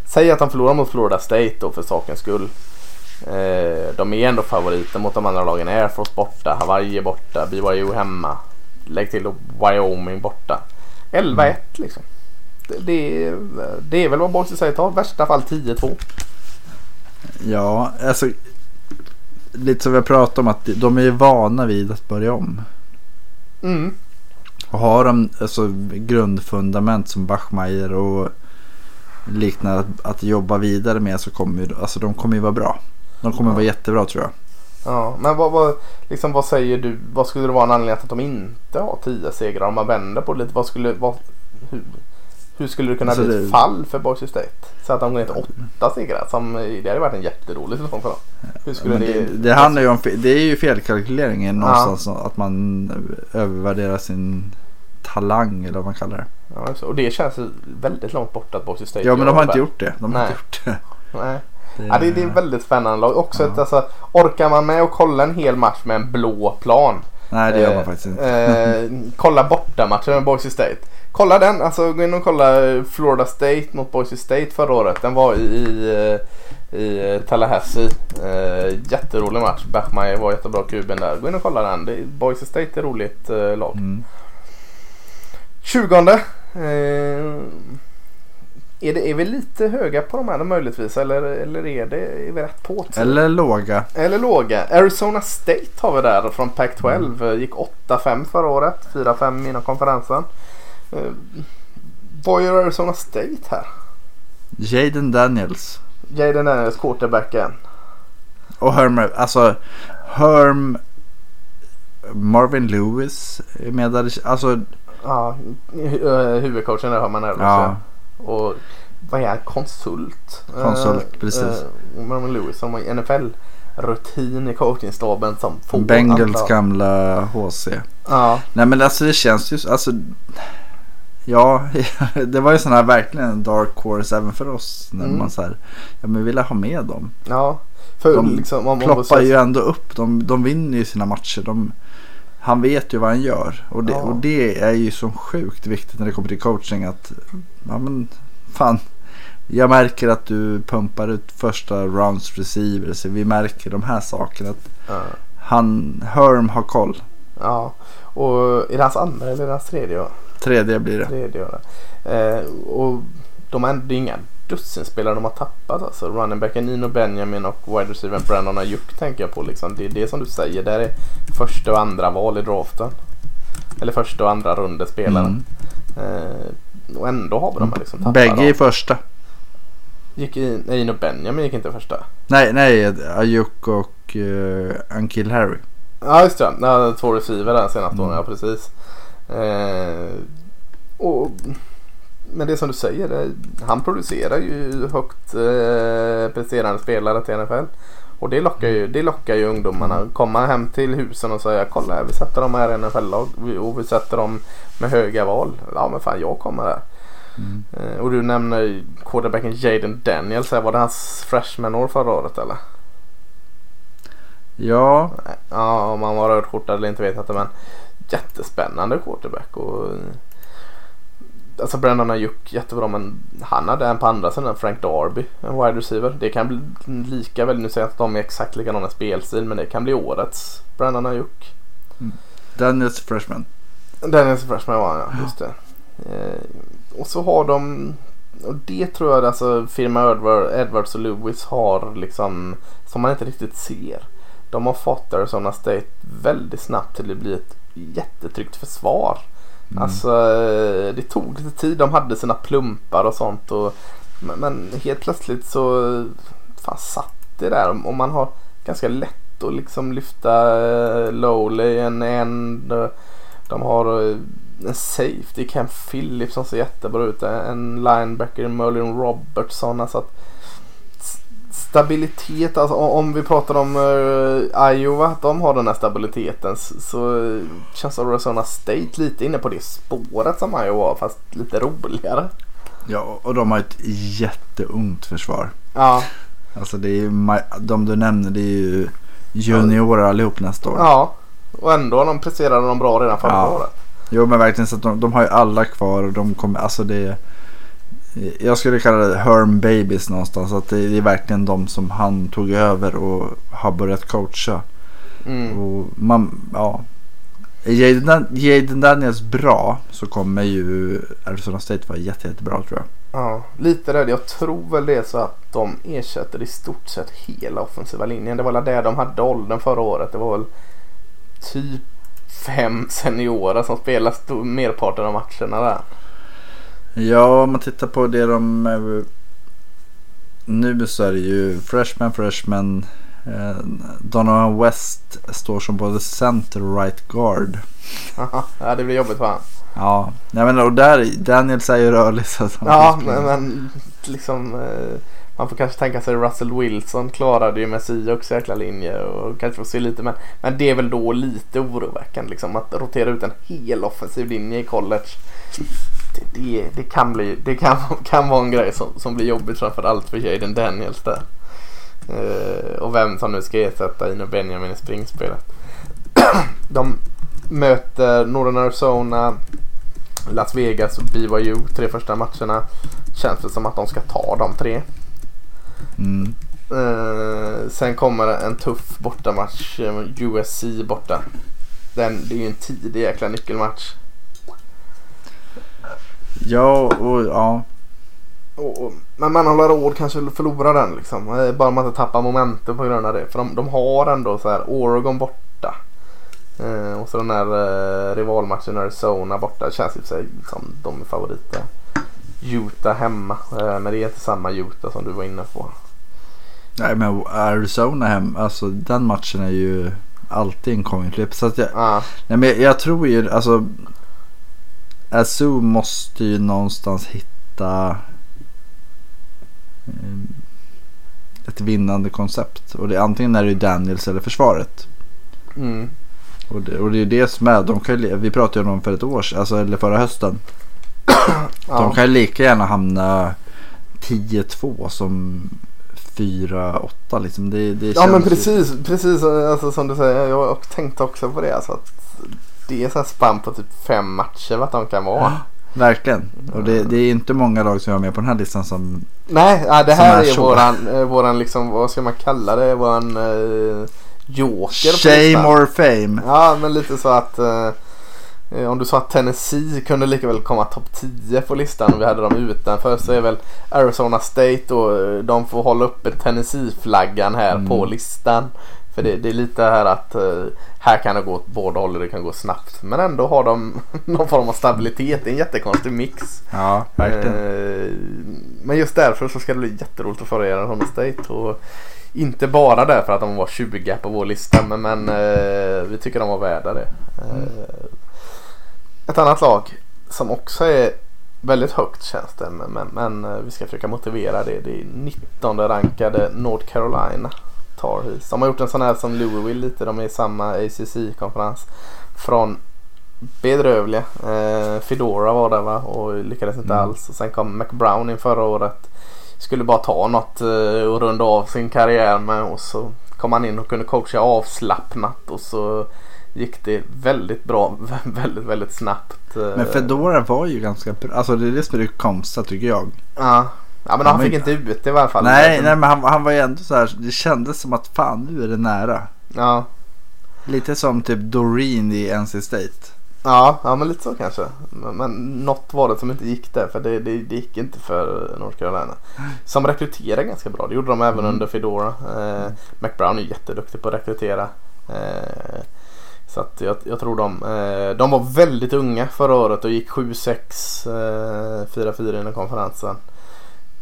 säg att de förlorar mot Florida State då för sakens skull. Eh, de är ändå favoriter mot de andra lagen. Air Force borta, Hawaii är borta, BYU hemma. Lägg till Wyoming borta. 11-1 liksom. Det, det, är, väl vad Boise State har. Värsta fall 10-2. Ja, alltså. Lite som vi har pratat om att de är ju vana vid att börja om. Mm. Och har de alltså, grundfundament som Bachmeier och liknande att, att jobba vidare med så kommer ju, alltså, de kommer ju vara bra. De kommer Ja. vara jättebra tror jag. Ja, men vad, vad, liksom, vad säger du? Vad skulle det vara en anledning att de inte har 10 segrar? Om man vänder på det lite. Vad skulle, vad, hur, hur skulle det kunna Alltså bli ett det- fall för Boise State? Så att de går ner till 8 segrar. Som, det hade varit en jätterolig säsong för dem. Hur skulle det, det, det, handlar ju om, det är ju felkalkyleringen Ja. någonstans. Att man övervärderar sin talang eller vad man kallar det. ja, och det känns väldigt långt bort att Boise State Ja men de har inte gjort det. De har Nej. inte gjort det. Nej. det Ja, det, det är väldigt spännande lag. Också Ja. ett, alltså, orkar man med att kolla en hel match med en blå plan. Nej det gör man Eh, faktiskt inte. Eh, kolla bortamatchen med Boise State. Kolla den, alltså gå in och kolla Florida State mot Boise State förra året. Den var i, i, eh, eh, Tallahassee. Eh, jätterolig match. Bachmeier var jättebra kuben där. Gå in och kolla den. Det, Boise State är ett roligt eh, lag. Mm. 20. Eh, är, det, är vi lite höga på de här möjligtvis eller, eller är, det, är vi rätt på? Till? Eller låga. Eller låga. Arizona State har vi där från Pac-12. Mm. Gick 8-5 förra året. 4-5 innan konferensen. Eh, vad gör Arizona State här? Jaden Daniels. Jaden Daniels, quarterbacken. Och Herm, alltså Herm Marvin Lewis är med där. Alltså, Ja, eh, huvudcoachen där har man Elvis. ja. Och vad är? Konsult? Konsult, Eh, precis. eh, Marvin Lewis som har NFL-rutin i coachingstaben som få Bengals andra- gamla HC. Ja, Nej men alltså det känns ju, alltså. Ja, det var ju sån här verkligen en dark horse även för oss. När Mm. man så här, ja men ville ha med dem. ja. För De liksom, om, om Ploppar ju ändå upp, de, de vinner ju sina matcher. De, han vet ju vad han gör. Och det, Ja. och det är ju så sjukt viktigt när det kommer till coaching att, ja men fan. Jag märker att du pumpar ut första rounds receiver. Så vi märker de här sakerna. Att Ja. han, Herm har koll. ja. Och är det hans andra eller är det hans tredje år? Tredje blir det. Tredje år. Eh, och de är ändå inga dussinspelare de har tappat alltså. Running backen Nino Benjamin och wide receiver Brandon Ayuk tänker jag på liksom. Det är det som du säger. Där är första och andra val i draften. Eller första och andra runde spelare. Mm. Eh, och ändå har de liksom tappat Bägge i första. Gick i, nej, Nino Benjamin gick inte första. Nej, nej, Ayuk och uh, Ankil Harry. Ja just det. Ja, två receiver där senaste Mm. åren. Ja precis. Eh, och, men det som du säger. Han producerar ju högt eh, presterande spelare till NFL. Och det lockar ju, det lockar ju ungdomarna. Komma hem till husen och säga kolla här, vi sätter dem här i NFL-lag. Och vi sätter dem med höga val. Ja men fan jag kommer här. Mm. Eh, och du nämner quarterbacken Jaden Daniels. här. Var det hans freshman-år förra året eller? Ja, Ja, om han var rödskjortad eller inte vet jag inte men jättespännande quarterback. Och, alltså Brandon Ayuk jättebra men han hade en på andra sidan Frank Darby, en wide receiver. Det kan bli lika väl, nu säger jag att de är exakt likadana spelstil men det kan bli årets Brandon Ayuk. Daniels freshman. Dennis Freshman var han ja, just det. Eh, och så har de, och det tror jag alltså firma Edward, Edwards och Lewis har liksom, som man inte riktigt ser. De har fått Arizona State väldigt snabbt till att bli ett jättetryggt försvar. Mm. Alltså eh, det tog lite tid, de hade sina plumpar och sånt. Och, men, men helt plötsligt så fan satt det där och man har ganska lätt att liksom lyfta eh, Lowley en end. De har eh, en safety, Cam Phillips som ser jättebra ut. En linebacker, Merlin Robertson. Alltså att stabilitet, alltså om vi pratar om uh, Iowa, att de har den här stabiliteten så eh, känns Arizona State lite inne på det spåret som Iowa har fast lite roligare. Ja, och de har ett jätteungt försvar. Ja, Alltså det är ju, de du nämner det är ju juniorer allihop nästa år. ja. och ändå de presterade de bra redan förra Ja. året. Jo men verkligen så att de, de har ju alla kvar och de kommer, alltså det är, Jag skulle kalla det Herm Babies någonstans. Att det är verkligen de som han tog över och har börjat coacha. Mm. Och man, ja. Är Jaden, Daniels bra så kommer ju Arizona State vara jätte, jättebra tror jag. Ja, lite rädd. Jag tror väl det är så att de ersätter i stort sett hela offensiva linjen. Det var väl där de hade åldern förra året. Det var väl typ fem seniorer som spelade merparten av matcherna där. Ja, om man tittar på det de... eh, Nu så är det ju freshman, freshman. Eh, Donovan West står som både center och right guard. ja, det blir jobbigt för han. Ja, jag menar och där, Daniels är ju rörlig så att han Ja, men, men liksom eh, man får kanske tänka sig Russell Wilson klarade ju med Sioux jäkla linje och kanske får se lite men, men det är väl då lite oroväckande liksom att rotera ut en hel offensiv linje i college. Det, det, det kan bli, det kan, kan vara en grej som, som blir jobbigt framförallt för Jaden Daniels där. Eh, och vem som nu ska ersätta Ino Benjamin i springspelet. De möter Northern Arizona, Las Vegas och BYU tre första matcherna. Känns det som att de ska ta de tre. Mm. Eh, sen kommer en tuff bortamatch. eh, USC borta. Den, det är ju en tidig jäkla nyckelmatch. Ja, och ja. Och, och, men man har råd kanske förlora den liksom. Bara man inte tappar momentum på grund av det. För de, de har ändå så här Oregon borta. Eh, och så den här eh, rivalmatchen Arizona borta. Det känns ju sig som de är favoriter. Utah hemma. Eh, men det är inte samma Utah som du var inne på. Nej men Arizona hem, alltså den matchen är ju alltid en coin flip. Så att jag, Ah, nej, men jag, jag tror ju alltså. Azu måste ju någonstans hitta eh, ett vinnande koncept. Och det, antingen är det Daniels eller försvaret. mm. Och det, och det är det som är. De kan, vi pratade ju om dem för ett år sedan, alltså, eller förra hösten. De ja. kan ju lika gärna hamna 10-2 som 4-8 liksom. Det, det ja men känns ju- precis, precis alltså, som du säger. Jag tänkte också på det. Alltså, att det är så här spann på typ fem matcher vad de kan vara. Verkligen. Och det, det är inte många lag som är med på den här listan som... Nej, ja, det här är är, våran, eh, våran liksom, vad ska man kalla det? Våran eh, joker Shame or fame. Ja, men lite så att eh, eh, om du sa att Tennessee kunde lika väl komma topp 10 på listan och vi hade dem utanför så är väl Arizona State och eh, de får hålla uppe Tennessee-flaggan här Mm. på listan. För det, det är lite här att eh, här kan det gå åt båda håll och det kan gå snabbt. Men ändå har de någon form av stabilitet. Det är en jättekonstig mix. Ja, verkligen. Eh, Men just därför så ska det bli jätteroligt att följa Arizona State. Och inte bara därför att de var 20 på vår lista men, men eh, vi tycker de var värda det. Eh, Ett annat lag som också är väldigt högt känns det men, men, vi ska försöka motivera det. Det är 19 rankade North Carolina Tar Heels. De har gjort en sån här som Louisville lite. De är i samma ACC-konferens. Från bedrövliga. Eh, Fedora var där va och lyckades inte Mm. alls. Och sen kom McBrown in förra året. Skulle bara ta något eh, och runda av sin karriär med och så kom han in och kunde coacha avslappnat och så gick det väldigt bra väldigt väldigt snabbt. eh. Men Fedora var ju ganska bra. Alltså det är det som är det konstiga tycker jag. Ja. Ja men Han han fick inte- inte ut det i alla fall. Nej, nej men han, han var ju ändå så här. Det kändes som att fan nu är det nära. Ja. Lite som typ Doreen i NC State. Ja, ja men lite så kanske. Men, men något var det som inte gick där för det, det, det gick inte för North Carolina. Som rekryterade ganska bra. Det gjorde de även Mm. under Fedora. Eh, McBrown är jätteduktig på att rekrytera. Eh, så att jag, jag tror de, eh, de var väldigt unga förra året och gick 7-6, eh, 4-4 inom konferensen.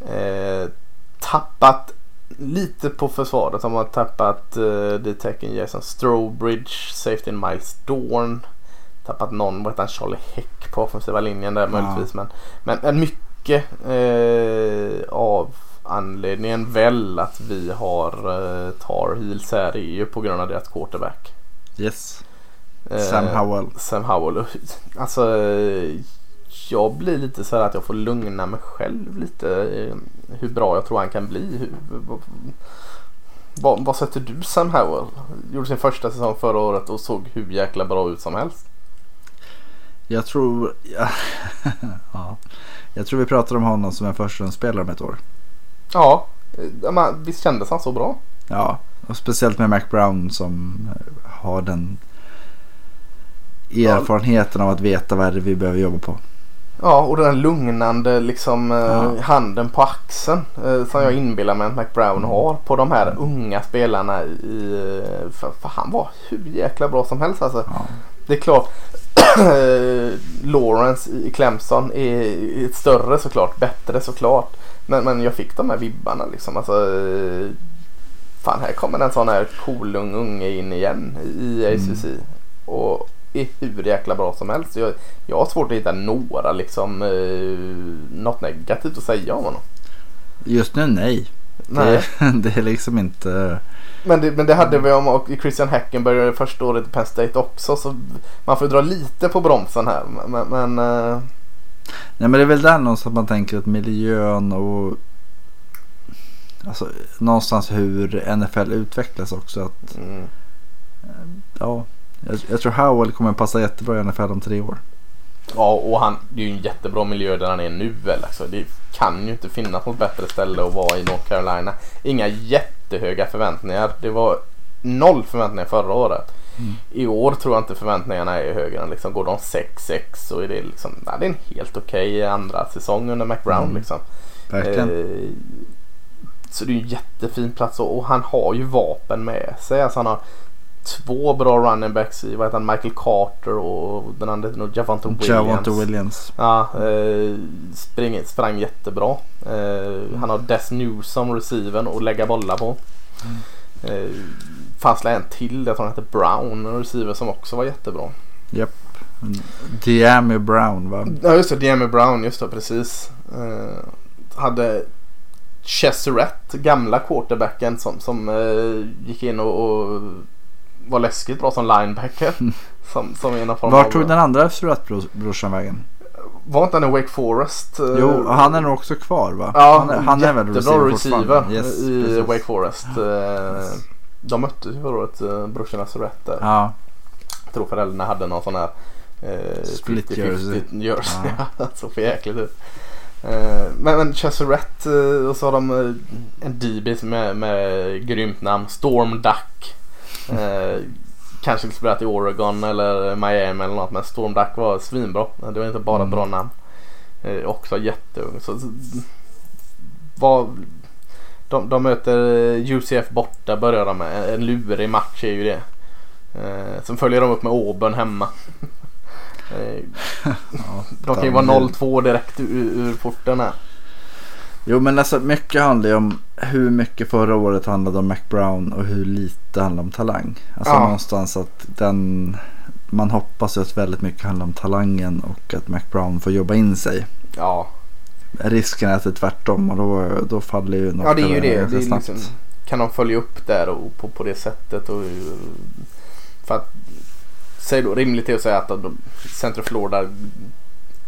Eh, tappat lite på försvaret. De har tappat eh, D-Tecken Jason Strobridge, Safety Miles Dorn. Tappat någon, vad heter han, Charlie Heck på offensiva linjen där Ja. möjligtvis. Men, men, men mycket eh, av anledningen väl att vi har eh, Tar Heels här är ju på grund av deras quarterback. Yes. Eh, Sam Howell. Sam Howell. Alltså jag blir lite så här att jag får lugna mig själv lite. Hur bra jag tror han kan bli. Hur, vad, vad, sätter du Sam Howell? Gjorde sin första säsong förra året och såg hur jäkla bra ut som helst. Jag tror... Ja, ja. Jag tror vi pratar om honom som en förstahundsspelare om ett år. Ja, men visst kändes han så bra? Ja, och speciellt med Mac Brown som har den erfarenheten av att veta vad det är vi behöver jobba på. Ja, och den här lugnande liksom eh, Ja. handen på axeln eh, som jag inbillar mig att McBrown har på de här unga spelarna. I, eh, för, för han var hur jäkla bra som helst alltså. Ja. Det är klart Lawrence i Clemson är större såklart, bättre såklart. Men, men jag fick de här vibbarna liksom. Alltså, fan här kommer en sån här cool ung unge in igen i ACC. Och är hur jäkla bra som helst. Jag, jag har svårt att hitta några liksom eh, något negativt att säga om honom. Just nu nej. Nej. Det, det är liksom inte... Men det, men det hade vi om och Christian Hackenberg första året i Penn State också. Så man får dra lite på bromsen här. Men, men eh, Nej men det är väl där någonstans man tänker att miljön och alltså, någonstans hur NFL utvecklas också. Att, mm. ja, jag, jag tror Howell kommer passa jättebra i NFL om tre år. Ja och han, det är ju en jättebra miljö där han är nu väl. Alltså, det kan ju inte finnas något bättre ställe att vara i North Carolina. Inga jättehöga förväntningar. Det var noll förväntningar förra året. Mm. I år tror jag inte förväntningarna är högre än liksom, går de 6-6 så är det liksom, nej, det är en helt okej andra säsong under McBrown Mm. liksom. Verkligen. Eh, så det är en jättefin plats och, och han har ju vapen med sig. Alltså han har två bra running backs i vad heter han, Michael Carter och den andra heter nog Javante Williams. Javante Williams. Ja, eh, spring, sprang jättebra. Eh, han har Des Newsom receiven och lägga bollar på. Eh, fanns en till, jag tror han hette Brown, en receiver som också var jättebra. Japp. Diami Brown va? Ja just det, Diami Brown, just det precis. Eh, hade Cheseret, gamla quarterbacken som, som eh, gick in och, och var läskigt bra som linebacker. Som, som är någon form Var tog den andra Surratt-brorsan vägen? Var inte han i Wake Forest? Jo, han är nog också kvar va? Ja, han är, han är väl receiver, receiver? Yes, i precis. Wake Forest. Eh, De möttes ju förra året, eh, brorsorna Surrett där. Ja, Jag tror föräldrarna hade någon sån här eh, Split 50-50 jersey. jersey. Ja. Ja. så för jäkligt ut. Eh, men men Cheseret eh, och så har de en DB med, med grymt namn. Storm Duck. Eh, kanske skulle spelat i Oregon eller Miami eller något men Storm Duck var svinbra. Det var inte bara Mm. bra namn. Eh, också jätteung. Så, vad, de, de möter eh, UCF borta börjar de med. En, en lurig match är ju det. Eh, sen följer de upp med Auburn hemma. eh, de kan ju vara 0-2 direkt ur, ur porten här. Jo men alltså mycket handlar ju om hur mycket förra året handlade om Mac Brown och hur lite handlar om talang. Alltså Ja. någonstans att den man hoppas ju att väldigt mycket handlar om talangen och att Mac Brown får jobba in sig. Ja, Risken är att det är tvärtom och då, då faller ju ja det är ju det. Det är liksom, kan de följa upp där och på, på det sättet. Och, för att säg då, rimligt är att säga att Central Florida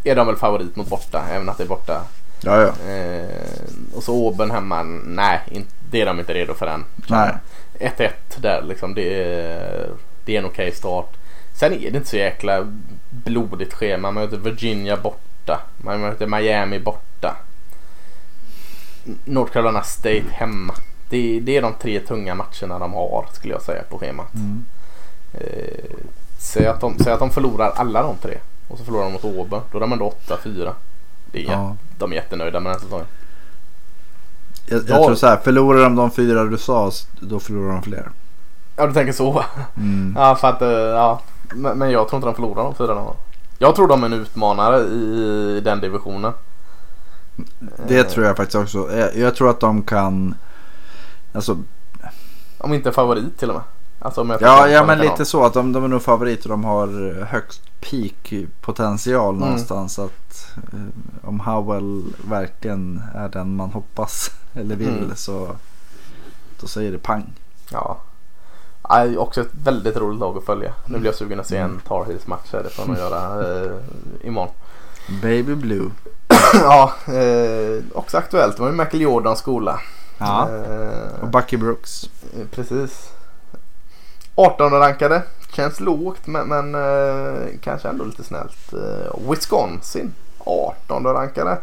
är de väl favorit mot borta. Även att det är borta. Ja, ja. Eh, och så hemma. Nej, det är de inte redo för än. Nej. 1-1 där liksom. Det är, det är en okej start. Sen är det inte så jäkla blodigt schema. Man möter Virginia borta. Man möter Miami borta. North Carolina State hemma. Det, det är de tre tunga matcherna de har skulle jag säga på schemat. Mm. Eh, säg, att de, säg att de förlorar alla de tre. Och så förlorar de mot Auburn. Då är de ändå 8-4. Det är, Ja. De är jättenöjda med den här säsongen. Jag, jag Ja. tror så här, förlorar de de fyra du sa då förlorar de fler. Ja du tänker så. Mm. Ja för att, eh, ja. Men, men jag tror inte de förlorar de fyra de har. Jag tror de är en utmanare i den divisionen. Det Eh, tror jag faktiskt också. Jag, jag tror att de kan Alltså, Om inte favorit till och med. Alltså, om jag ja, ja men lite så att de, de är nog favoriter. De har högst peak potential Mm. någonstans. Att eh, om Howell verkligen är den man hoppas eller vill Mm. så då säger det pang. Ja. Ja, också ett väldigt roligt lag att följa. Nu blir jag sugen att se Mm. en Tar Heels match. Det får nog göra eh, imorgon. Baby Blue. ja, eh, också aktuellt. Det var ju Michael Jordans skola. Ja. Eh, Och Bucky Brooks. Eh, Precis. 18 rankade. Känns lågt men, men eh, kanske ändå lite snällt. Eh, Wisconsin. 18 rankade.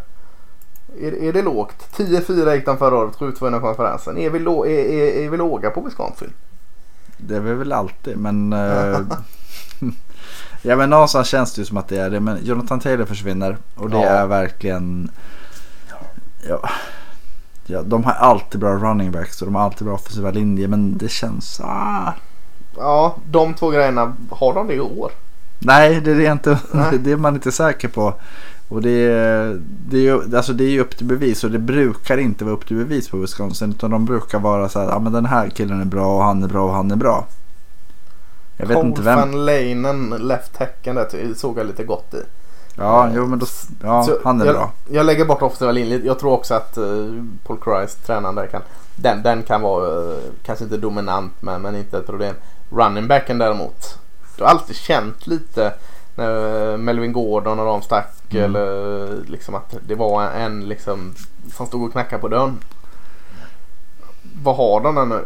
Är, är det lågt? 10-4 gick de förra året. 7-2 inom konferensen. Är vi, lå, är, är, är vi låga på Wisconsin? Det är vi väl alltid men eh, Ja men någonstans känns det ju som att det är det. Men Jonathan Taylor försvinner. Och det Ja. är verkligen. Ja, ja, de har alltid bra running backs och de har alltid bra offensiva linjer. Men det känns. Ah, Ja, de två grejerna. Har de det i år? nej det är inte. Nej. Det är man inte säker på. Och det är, det, är ju, alltså det är ju upp till bevis och det brukar inte vara upp till bevis på Wisconsin. Utan de brukar vara så här, ja men den här killen är bra och han är bra och han är bra. Jag vet inte vem. Van Leinen, left hacken där såg jag lite gott i. Ja, jo men då, ja Så han är jag, bra. Jag lägger bort offensiva linjen. Jag tror också att uh, Paul Christ, tränaren där, kan, den, den kan vara eh, kanske inte dominant men, men inte ett problem. Running backen däremot. Du har alltid känt lite när eh, Melvin Gordon och de stack Mm. eller liksom att det var en, liksom som stod och knackade på dörren. Vad har de där nu?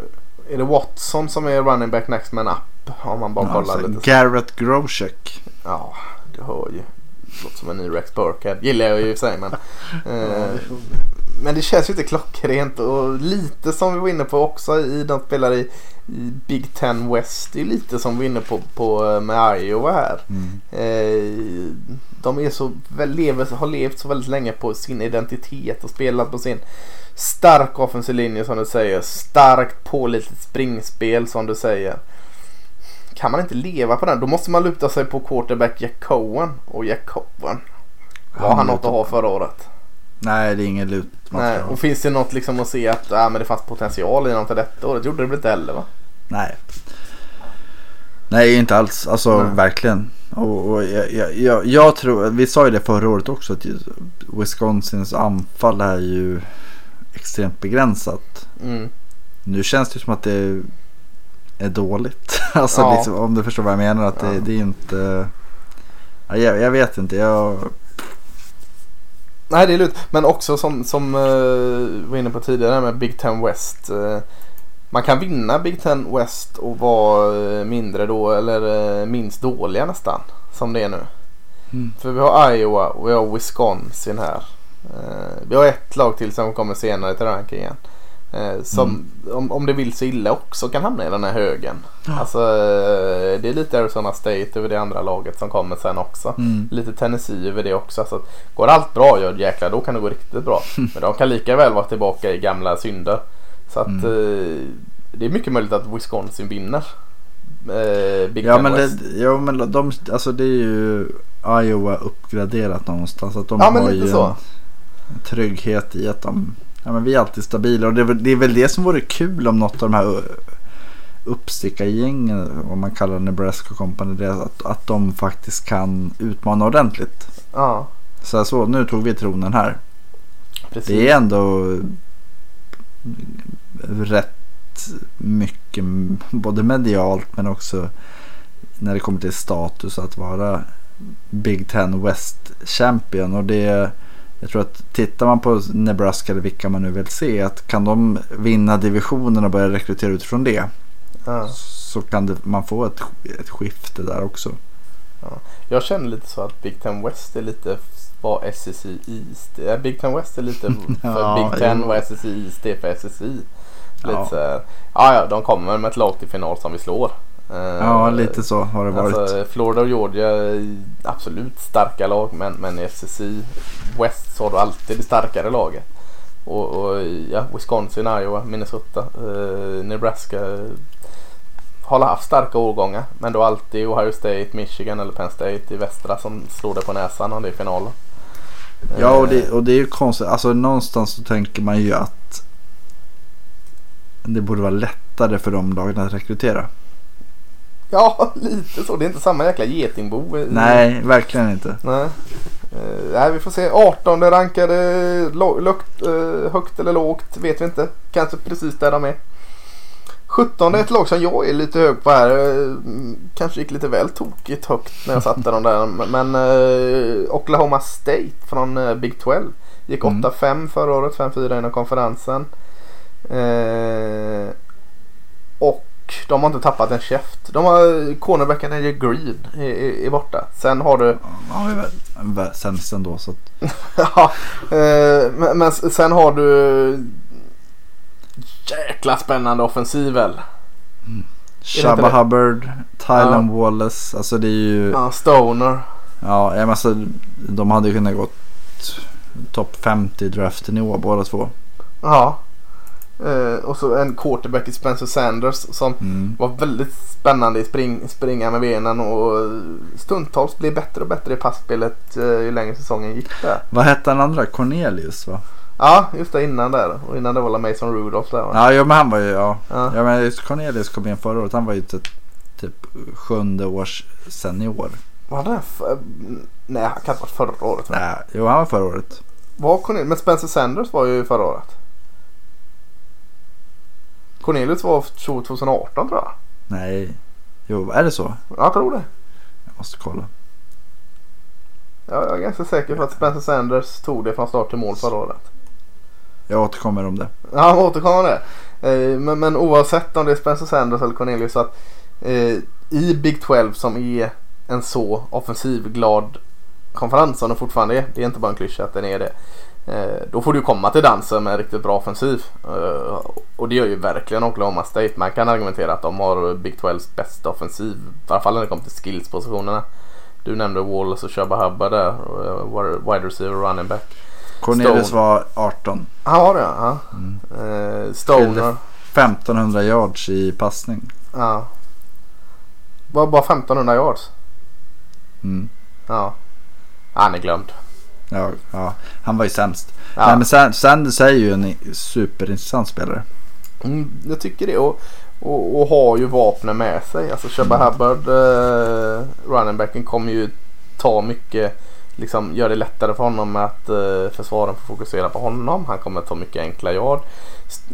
Är det Watson som är running back next man up? Om man bara Ja, kollar så lite. Garrett Groshek. Ja, du hör ju. Låter som en ny Rex Burkhead. Gillar jag ju i sig men. eh, men det känns ju inte klockrent och lite som vi var inne på också i de spelar i, i Big Ten West. Det är lite som vi var inne på, på eh, med Iowa här. Mm. Eh, de är så, lever, har levt så väldigt länge på sin identitet och spelat på sin stark offensiv linje som du säger. Starkt pålitligt springspel som du säger. Kan man inte leva på den då måste man luta sig på quarterback Jack Cohen. Och Jack Cohen var han, han något att ha förra året? Nej det är ingen lut. Nej, och finns det något liksom att se att äh, men det fanns potential i honom till detta året? gjorde det väl inte heller va? Nej. Nej inte alls. Alltså Nej. verkligen. Och, och jag, jag, jag, jag, tror, vi sa ju det förra året också att Wisconsins anfall är ju extremt begränsat. Mm. Nu känns det som att det är dåligt. alltså ja. liksom, om du förstår vad jag menar. Att det, det är inte... Ja, jag, jag, vet inte. Jag... Nej det är lurt. Men också som, som uh, vi var inne på tidigare med Big Ten West. Uh, man kan vinna Big Ten West och vara uh, mindre då eller minst dåliga nästan. Som det är nu. Mm. För vi har Iowa och vi har Wisconsin här. vi har ett lag till som kommer senare till rankingen. Eh, som mm. om, om det vill så illa också kan hamna i den här högen. Ja. Alltså, eh, det är lite Arizona State över det andra laget som kommer sen också. Mm. Lite Tennessee över det också. Så går allt bra, ja jäklar då kan det gå riktigt bra. Men de kan lika väl vara tillbaka i gamla synder. Så att mm. eh, det är mycket möjligt att Wisconsin vinner. Eh, Big ja, men det, ja men de, alltså det är ju Iowa uppgraderat någonstans. Att de ja, har ju en trygghet i att de Ja, men vi är alltid stabila och det är, väl, det är väl det som vore kul om något av de här uppstickargängen, om man kallar Nebraska Company det, att, att de faktiskt kan utmana ordentligt. Ja. Så, så nu tog vi tronen här. Precis. Det är ändå rätt mycket, både medialt men också när det kommer till status att vara Big Ten West Champion. Och det jag tror att tittar man på Nebraska eller vilka man nu vill se. Att kan de vinna divisionen och börja rekrytera utifrån det. Ja. Så kan det, man få ett, ett skifte där också. Ja. Jag känner lite så att Big Ten West är lite vad SSI East är. Big Ten West är lite för ja, Big Ten vad SSI East är för SSI. Lite ja. så ja, ja, de kommer med ett lag till final som vi slår. Ja, uh, lite så har det varit. Alltså, Florida och Georgia absolut starka lag men, men i SSI West så har du alltid det starkare laget. Och, och ja, Wisconsin, Iowa, Minnesota, uh, Nebraska har haft starka årgångar. Men då alltid Ohio State, Michigan eller Penn State i västra som slår det på näsan om det är finalen. Ja och det, och det är ju konstigt. Alltså någonstans så tänker man ju att det borde vara lättare för de lagen att rekrytera. Ja, lite så. Det är inte samma jäkla getingbo. Nej, verkligen inte. Nej. Uh, nej, vi får se. 18 rankade lukt, uh, högt eller lågt vet vi inte. Kanske precis där de är. 17 är ett lag som jag är lite hög på här. Kanske gick lite väl tokigt högt när jag satte dem där. Men Oklahoma State från Big 12 gick 8-5 mm. förra året. 5-4 inom konferensen. och de har inte tappat en käft. De har cornerbacken Eddie Green är, är, är, borta. Sen har du... Ja, är sämst ändå så att... ja, eh, men, men, sen har du... Jäkla spännande offensiv väl? Mm. Shabba Hubbard, Tylen ja. Wallace. Alltså det är ju... Ja, Stoner. Ja, men alltså, de hade ju kunnat gått topp 50 i draften i år båda två. Ja. Uh, och så en quarterback i Spencer Sanders som mm. var väldigt spännande i spring, springa med benen och stundtals blev bättre och bättre i passspelet uh, ju längre säsongen gick där. Vad hette den andra? Cornelius va? Ja, just det innan där. Och innan det var Mason Rudolph där va? Ja, ja men han var ju, ja. ja. ja men Cornelius kom in förra året. Han var ju typ, typ sjunde års senior. Var det för... Nej, han kan inte ha varit förra året? Nej, jo han var förra året. Var Cornelius? Men Spencer Sanders var ju förra året. Cornelius var 2018 tror jag. Nej. Jo, är det så? Jag tror det. Jag måste kolla. Ja, jag är ganska säker på att Spencer Sanders tog det från start till mål förra året. Jag återkommer om det. Ja, återkommer det. Eh, men, men oavsett om det är Spencer Sanders eller Cornelius så att eh, i Big 12 som är en så offensivglad konferens som den fortfarande är. Det är inte bara en klyscha att den är det. Eh, då får du komma till dansen med en riktigt bra offensiv. Eh, och det gör ju verkligen Oklahoma State. Man kan argumentera att de har Big 12s bästa offensiv. I alla fall när det kommer till skillspositionerna. Du nämnde Wallace och Shabba Hubbard där. eh, Wide receiver och running back. Cornelius Stone. var 18. Han var det ja. Mm. Stoner. 1500 yards i passning. Ja. Var bara 1500 yards. Mm. Ja. Han är glömd. Ja, ja, han var ju sämst. Ja. Nej, men Sa- Sanders är ju en superintressant spelare. Mm, jag tycker det. Och, och, och har ju vapnen med sig. Alltså Shabba Hubbard, eh, running backen, kommer ju ta mycket. Liksom gör det lättare för honom att eh, försvaren får fokusera på honom. Han kommer ta mycket enkla yard.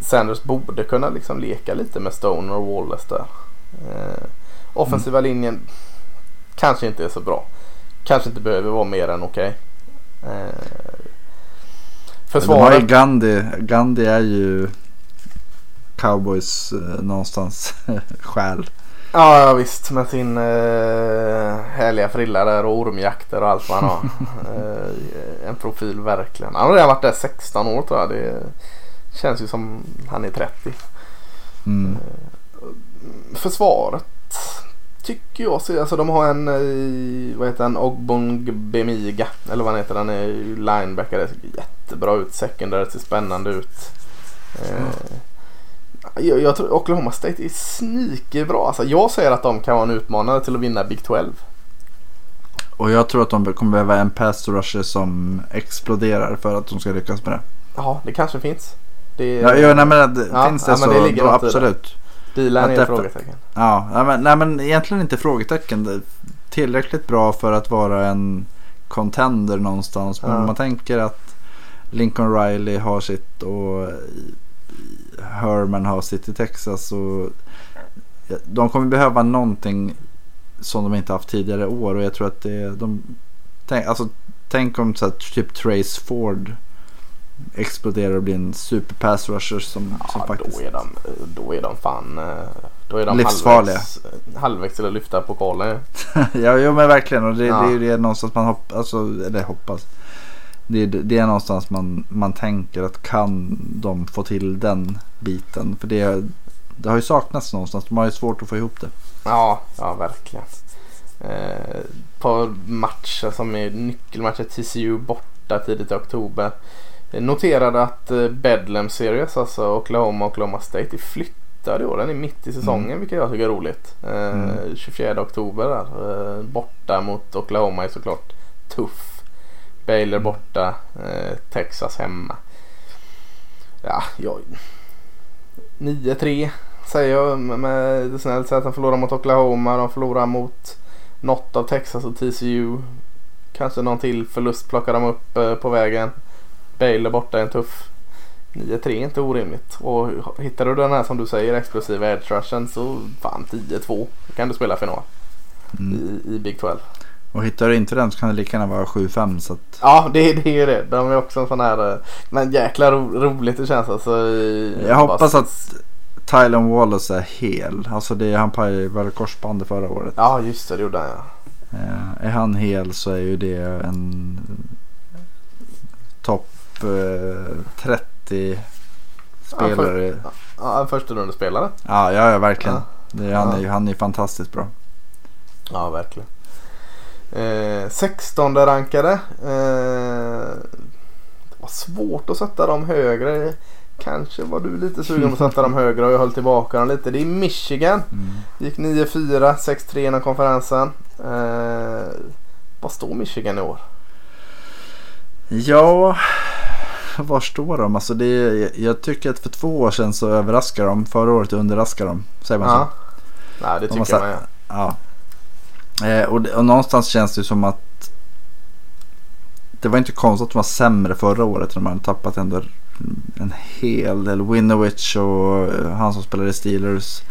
Sanders borde kunna liksom leka lite med Stoner och Wallace där. Eh, offensiva linjen kanske inte är så bra. Kanske inte behöver vara mer än okej. Eh, De har ju försvaret. Gandhi. Gandhi är ju cowboys eh, någonstans själ. Ja, ja visst med sin eh, härliga frilla där och ormjakter och allt vad han har. eh, en profil verkligen. Han har redan varit där 16 år tror jag. Det känns ju som han är 30. Mm. Försvaret tycker jag ser, alltså de har en, eh, vad heter han, Ogbong Bemiga. Eller vad han heter, han är linebacker. Det ser jättebra ut. Secondary ser spännande ut. Eh, jag, jag tror Oklahoma State är sneaky bra. Alltså, jag säger att de kan vara en utmanare till att vinna Big 12. Och jag tror att de kommer behöva en pass rusher som exploderar för att de ska lyckas med det. Ja, det kanske finns. Det, Ja, ja, nej, men det, Ja, finns det ja, så det ligger då absolut. Att är ett frågetecken. Ja, nej, men, nej, men egentligen inte frågetecken. Tillräckligt bra för att vara en contender någonstans. Men Ja. om man tänker att Lincoln Riley har sitt och Herman har sitt i Texas. Och de kommer behöva någonting som de inte haft tidigare år. Och jag tror att det de, tänk, alltså, tänk om så här, typ Trace Ford exploderar och blir en super pass rusher som, som Ja, faktiskt... då, är de, då är de fan eh, då är de Livsfarliga. halvvägs, halvvägs till att lyfta pokalen. ja, jo, men verkligen. Och det, Ja. det är ju det någonstans man hoppas. Alltså, eller hoppas. Det, är- det är någonstans man, man tänker att kan de få till den biten. För det, det har ju saknats någonstans. De har ju svårt att få ihop det. Ja, ja verkligen. Eh, på matcher som är nyckelmatcher TCU borta tidigt i oktober. Noterade att eh, Bedlam Series, alltså Oklahoma och Oklahoma State, är flyttad i år. Den är mitt i säsongen Mm. vilket jag tycker är roligt. Eh, Mm. 24 oktober där. Eh, borta mot Oklahoma är såklart tuff. Baylor borta, Texas hemma. Ja, jag... 9-3 säger jag med- snällt sätt. De förlorar mot Oklahoma, de förlorar mot något av Texas och TCU. Kanske någon till förlust plockar de upp på vägen. Baylor borta är en tuff 9-3 är inte orimligt. Och hittar du den här som du säger explosiva edge rushen så fan 10-2 Då kan du spela final Mm. i, i Big 12. Och hittar du inte den så kan det lika gärna vara 7-5. Så att, Ja det, det är ju det. De är också en sån här eh, men jäkla ro, roligt det känns alltså. i- jag hoppas bara- att Tylen Wallace är hel. Alltså det han pajade korsbandet förra året. Ja just det, det gjorde han ja. Eh, är han hel så är ju det en topp eh, 30 spelare. Ja, en första rundespelare. Ja, ja, ja verkligen. Ja. Är, han, är, Ja. han är fantastiskt bra. Ja, verkligen. Eh, 16 rankade. Eh, det var svårt att sätta dem högre. Kanske var du lite sugen på att sätta dem högre och jag höll tillbaka dem lite. Det är Michigan. Mm. Gick 9-4, 6-3 inom konferensen. Eh, vad står Michigan i år? Ja, var står de? Alltså det är, jag tycker att för två år sedan så överraskar de. Förra året underraskar de. Säger man Ja. så? Nej, det De tycker man ja. Eh, och, det, och någonstans känns det som att det var inte konstigt att de var sämre förra året. De hade tappat ändå en hel del. Winovich och eh, han som spelade i Steelers.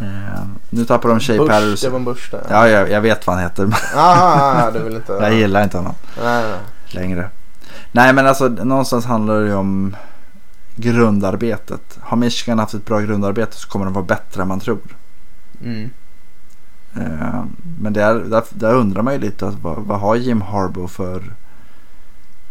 Eh, nu tappar de Shea Bush, Patterson. Devon Bush där. Ja, jag, jag vet vad han heter. Ah, du vill inte... jag gillar inte honom Nej, nej. Längre. Nej, men alltså någonstans handlar det ju om grundarbetet. Har Michigan haft ett bra grundarbete så kommer de vara bättre än man tror. Mm. Eh, Men där, där, där undrar man ju lite att vad, vad har Jim Harbaugh för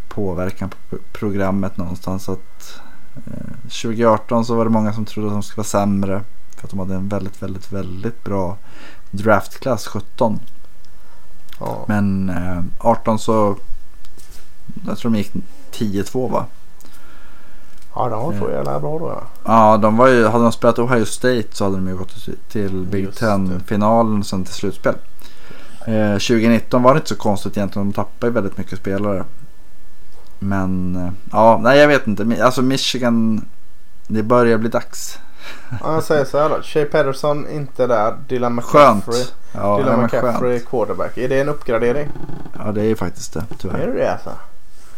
påverkan på pro- programmet någonstans. Att, eh, 2018 så var det många som trodde att de skulle vara sämre. För att de hade en väldigt, väldigt, väldigt bra draftklass 17. Ja. Men eh, 18 så, jag tror de gick 10-2 va? ja, de var så jävla bra då ja. Ja, de var ju, hade de spelat Ohio State så hade de ju gått till- Big Ten-finalen sen till slutspel. Eh, 2019 var det inte så konstigt egentligen. De tappade ju väldigt mycket spelare. Men eh, ja, nej jag vet inte. Alltså Michigan, det börjar bli dags. ja jag säger så här då. Shea Patterson inte där. Dylan McCaffrey. Ja, Dylan McCaffrey skönt. quarterback. Är det en uppgradering? Ja, det är ju faktiskt det Är tyvärr. det det alltså?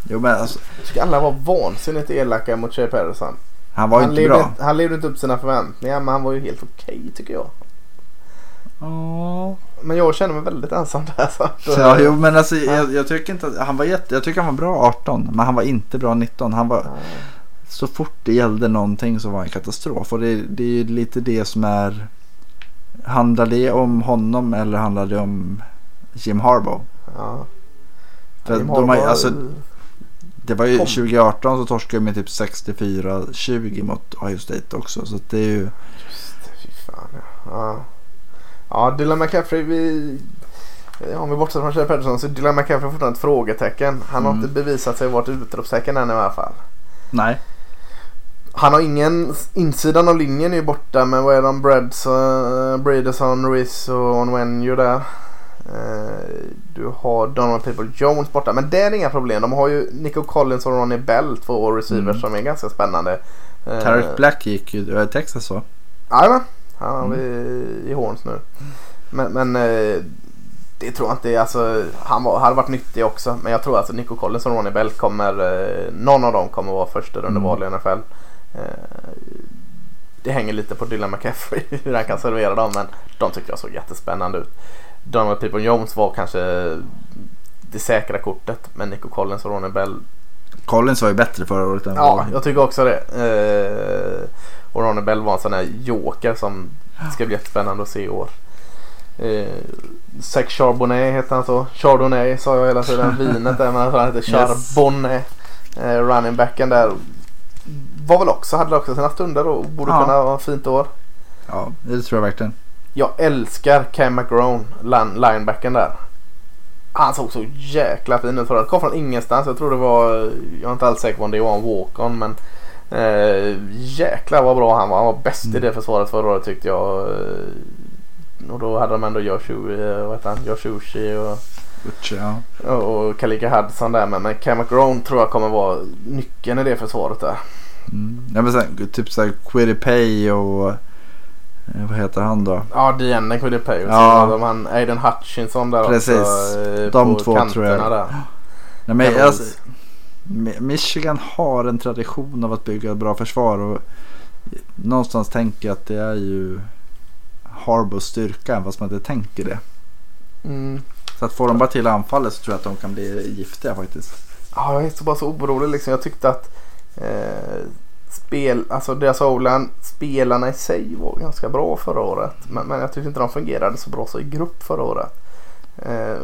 Jo, men alltså, Ska alla vara vansinnigt elaka mot Shea Patterson? han var ju han, inte levde, bra. inte- han levde inte upp sina förväntningar men han var ju helt okej tycker jag. Ja. Men jag känner mig väldigt ensam där. Så att, Ja, jo, men alltså, jag, jag tycker inte att, han var jätte, jag tycker han var bra 18. Men han var inte bra 19. Han var, så fort det gällde någonting så var han en katastrof. Och det, det är ju lite det som är... Handlar det om honom eller handlar det om Jim Harbaugh? Ja. För Jim de har, ju- Harbaugh- alltså, det var ju Kom. 2018 så torskade de med typ 64-20 mot Ohio State också. Så det är ju... Just det, fy fan ja. Ja, ja Dylan McCaffrey, vi... Ja, om vi bortser från Shea Patterson så är Dylan McCaffrey fortfarande ett frågetecken. Han har Mm. inte bevisat sig vara ett utropstecken än i alla fall. Nej. Han har ingen, insidan av linjen är ju borta men vad är de? Breads, uh, Bredesen, Ruiz och Onwenju där. Eh, du har Donald People Jones borta men det är inga problem. De har ju Nico Collins och Ronnie Bell två receivers Mm. som är ganska spännande. Eh, Tarek Black gick ju äh, Texas så. Jajamän, han har Mm. i Horns nu. Men, men eh, det tror jag inte, alltså, han var, hade varit nyttig också. Men jag tror alltså Nico Collins och Ronnie Bell kommer, eh, någon av dem kommer vara första rundeval i NFL. Eh, det hänger lite på Dylan McCaffrey hur han kan servera dem men de tyckte jag såg jättespännande ut. Donald People Jones var kanske det säkra kortet men Nico Collins och Ronnie Bell Collins var ju bättre förra året än Ja, jag tycker också det. Eh, och Ronny Bell var en sån här joker som ska bli jättespännande att se i år. Eh, Zach Charbonnet heter han så. Chardonnay sa jag hela tiden. Vinet där men han heter Yes. Charbonnet. Eh, running backen där. Var väl också, hade också sina stunder och borde Ja. kunna ha ett fint år. Ja, det tror jag verkligen. Jag älskar Cam McGrone, lin- linebacken där. Han såg så jäkla fin ut året. Kom från ingenstans. Jag tror det var, jag är inte alls säker på om det var en walk-on men eh, jäklar vad bra han var. Han var bäst i Mm. det försvaret förra året tyckte jag. Eh, och då hade de ändå Josh, eh, vad heter han? Josh Uchi och, ja. och Kalika Hudson där men, men Cam McGrone tror jag kommer vara nyckeln i det försvaret där. Mm. Ja, men sen, typ såhär Quiripay och eh, vad heter han då? Ja, DN kunde pay. Och Ja. hade man Aiden Hutchinson där Precis. också. eh, De två tror jag. Där. Nej, men, alltså, Michigan har en tradition av att bygga ett bra försvar. Och någonstans tänker jag att det är ju Harbos styrka fast man inte tänker det. Mm. Så att får de bara till anfallet så tror jag att de kan bli giftiga faktiskt. Ja, jag är så bara så orolig liksom. Jag tyckte att eh, spel, alltså deras o spelarna i sig var ganska bra förra året. Men, men jag tyckte inte de fungerade så bra så i grupp förra året. Eh,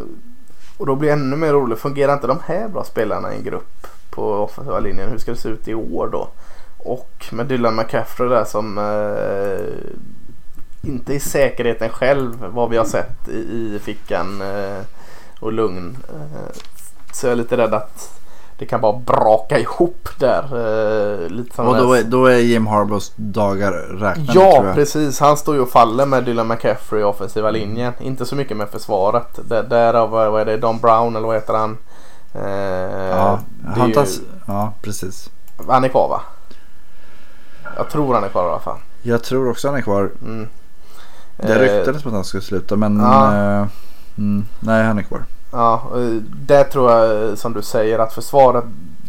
och då blir det ännu mer roligt. Fungerar inte de här bra spelarna i en grupp på offensiva linjen? Hur ska det se ut i år då? Och med Dylan McCaffrey där som eh, inte i säkerheten själv vad vi har sett i, i fickan eh, och lugn. Eh, så jag är lite rädd att det kan bara braka ihop där. Eh, lite som Och då är, då är Jim Harbos dagar räknade Ja, precis. Han står ju och faller med Dylan McCaffrey i offensiva linjen. Inte så mycket med försvaret. Där, därav, vad är det, Don Brown eller vad heter han? Eh, Ja, han ju, tar, ja, precis. han är kvar va? Jag tror han är kvar i alla fall. Jag tror också han är kvar. Mm. Det Eh, ryktades på att han skulle sluta men Ja. eh, mm, nej han är kvar. Ja, eh, där tror jag eh, som du säger att försvaret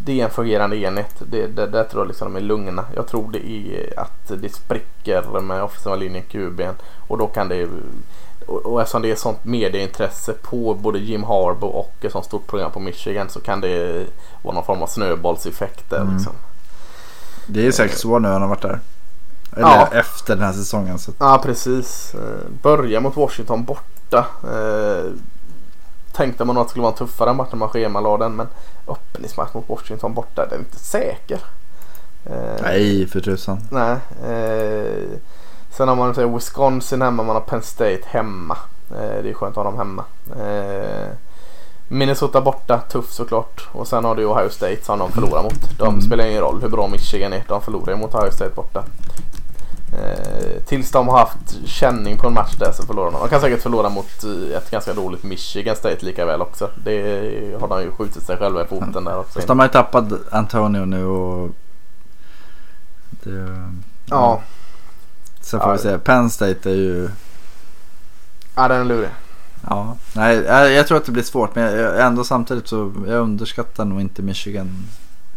det är en fungerande enhet. Det, det, där tror jag liksom de är lugna. Jag tror det är att det spricker med offensiva linjen QB'n och då kan det och, och eftersom det är sånt medieintresse på både Jim Harbaugh och ett sånt stort program på Michigan så kan det vara någon form av snöbollseffekt där Mm. liksom. Det är sex år nu han har varit där. Eller Ja. efter den här säsongen. Så. Ja precis. Eh, Börja mot Washington borta. Tänkte man nog att det skulle vara en tuffare match när man schemalade den men öppningsmatch mot Washington borta den är inte säker. Eh, Nej för tusan. Nej. Eh, sen har man säger, Wisconsin hemma, man har Penn State hemma. Eh, det är skönt att ha dem hemma. Eh, Minnesota borta, tuff såklart. Och sen har du Ohio State som de förlorar mot. De Mm. spelar ingen roll hur bra Michigan är. De förlorar ju mot Ohio State borta. Eh, tills de har haft känning på en match där så förlorar de. De kan säkert förlora mot eh, ett ganska dåligt Michigan State lika väl också. Det har de ju skjutit sig själva i foten där också. Fast de har ju tappat Antonio nu och... Det, Ja, Sen får Ja. vi se. Penn State är ju... ja den är lurig. Ja, nej, jag, jag tror att det blir svårt men jag, ändå samtidigt så jag underskattar nog inte Michigan.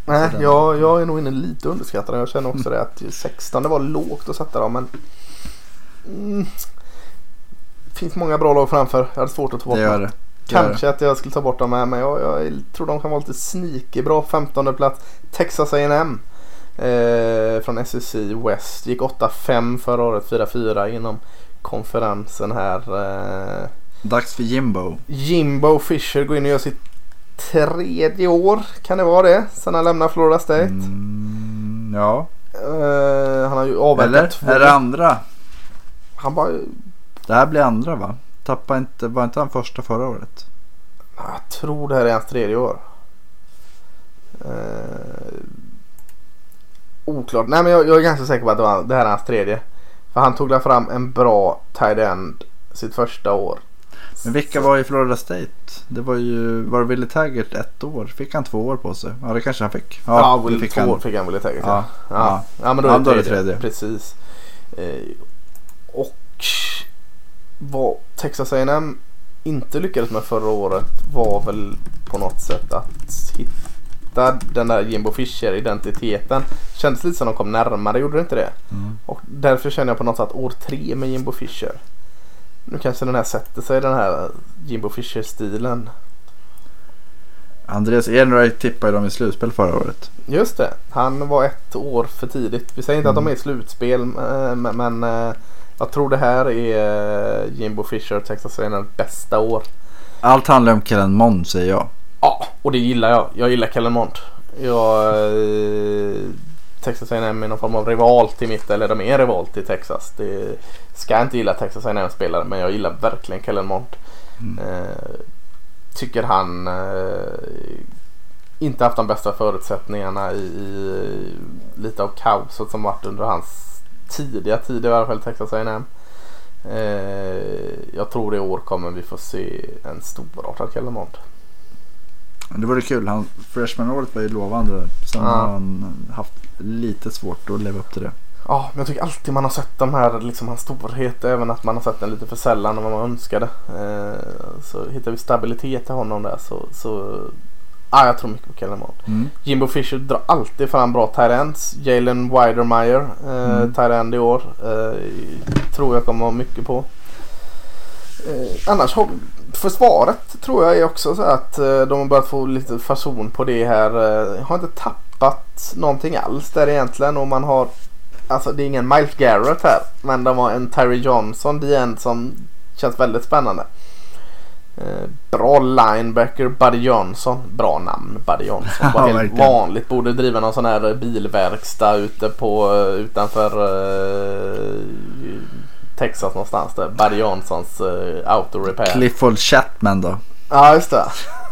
Nej, den- jag, jag är nog inne lite underskattad. Jag känner också det att 16 det var lågt att sätta dem men mm, finns många bra lag framför. Jag hade svårt att ta bort dem. Kanske att jag skulle ta bort dem med men jag, jag tror de kan vara lite sneaky bra. 15 plats Texas A&M eh, från SEC West. Gick 8-5 förra året, 4-4 inom konferensen här. Eh, Dags för Jimbo. Jimbo Fisher går in och gör sitt tredje år. Kan det vara det? Sen han lämnar Florida State. Mm, ja, Eh, han har ju avverkat eller? två. Är det andra? Han bara, Det här blir andra va? Tappa inte, var inte han första förra året? jag tror det här är hans tredje år. Eh, oklart. Nej men jag, jag är ganska säker på att det, var, det här är hans tredje. För han tog där fram en bra tight end sitt första år. Men vilka var i Florida State? Det var ju, var det Willie Taggart ett år? Fick han två år på sig? Ja det kanske han fick. Ja, det Will, fick två han. år fick han Willie Taggart. Ja, Ja. ja. Ja. ja men då Ja, är det tredje. tredje. Precis. Eh, och vad Texas A&M inte lyckades med förra året var väl på något sätt att hitta den där Jimbo Fischer-identiteten. Kändes lite som de kom närmare, gjorde det inte det? Mm. Och därför känner jag på något sätt år tre med Jimbo Fischer. Nu kanske den här sätter sig, den här Jimbo Fischer-stilen. Andreas Enright tippade dem i slutspel förra året. Just det, han var ett år för tidigt. Vi säger inte att de är i slutspel eh, men, men eh, jag tror det här är eh, Jimbo Fisher Texas A&M bästa år. Allt handlar om Kellen Mond säger jag. Ja, och det gillar jag. Jag gillar Kellen Mond. Jag, Texas A&M är någon form av rival till mitt, eller de är rival till Texas. Det ska inte gilla Texas A&M spelare men jag gillar verkligen Kellen Mond. Mm. Eh, tycker han eh, inte haft de bästa förutsättningarna i, i lite av kaoset som varit under hans tidiga tid i alla fall Texas A&M. Eh, jag tror i år kommer vi få se en storartad Kellen Mond. Det vore kul. Han, Freshman-året var ju lovande. Sen Ja. har han haft lite svårt att leva upp till det. Ja, men jag tycker alltid man har sett de här, liksom hans storhet, även att man har sett den lite för sällan än vad man önskade. Eh, så hittar vi stabilitet i honom där så, så ja, jag tror mycket på Kellen Mond. Mm. Jimbo Fisher drar alltid fram bra ends. Jalen Widermeyer, eh, Mm. tight end i år. Eh, tror jag kommer ha mycket på. Eh, annars försvaret tror jag är också så att eh, de har börjat få lite fason på det här. Eh, har inte tappat någonting alls där egentligen och man har Alltså det är ingen Miles Garrett här men de har en Terry Johnson, end som känns väldigt spännande. Eh, bra linebacker Buddy Johnson. Bra namn Buddy Johnson. Var helt verkligen. vanligt. Borde driva någon sån här bilverkstad ute på eh, utanför eh, Texas någonstans där. Buddy Johnsons eh, auto repair. Clifford Chapman då. Ja just det.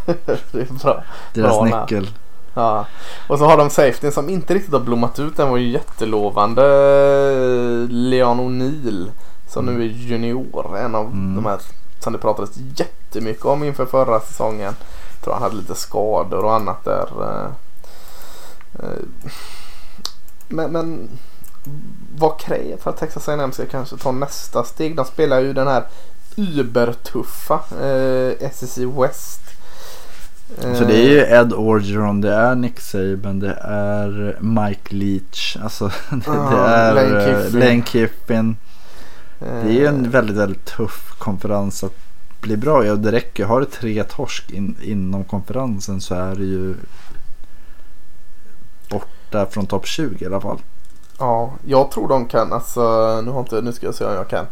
det är bra. Deras Bra namn. Ja. Och så har de safety som inte riktigt har blommat ut. Den var ju jättelovande. Leon O'Neill. Som nu är junior. En av Mm. de här som det pratades jättemycket om inför förra säsongen. Jag tror han hade lite skador och annat där. eh. Eh, Men, men vad krävs för att Texas A&M ska kanske ta nästa steg? De spelar ju den här übertuffa eh, SEC West. Så det är ju Ed Orgeron, det är Nick Saban, det är Mike Leach. Alltså det, Ja, det är Lane eh, Kiffin. Lane Kiffin. Eh, Det är ju en väldigt, väldigt tuff konferens att bli bra i. Och det räcker. Har du tre torsk in, inom konferensen så är det ju borta från topp 20 i alla fall. Ja, jag tror de kan, alltså nu, har inte, nu ska jag se om jag kan eh,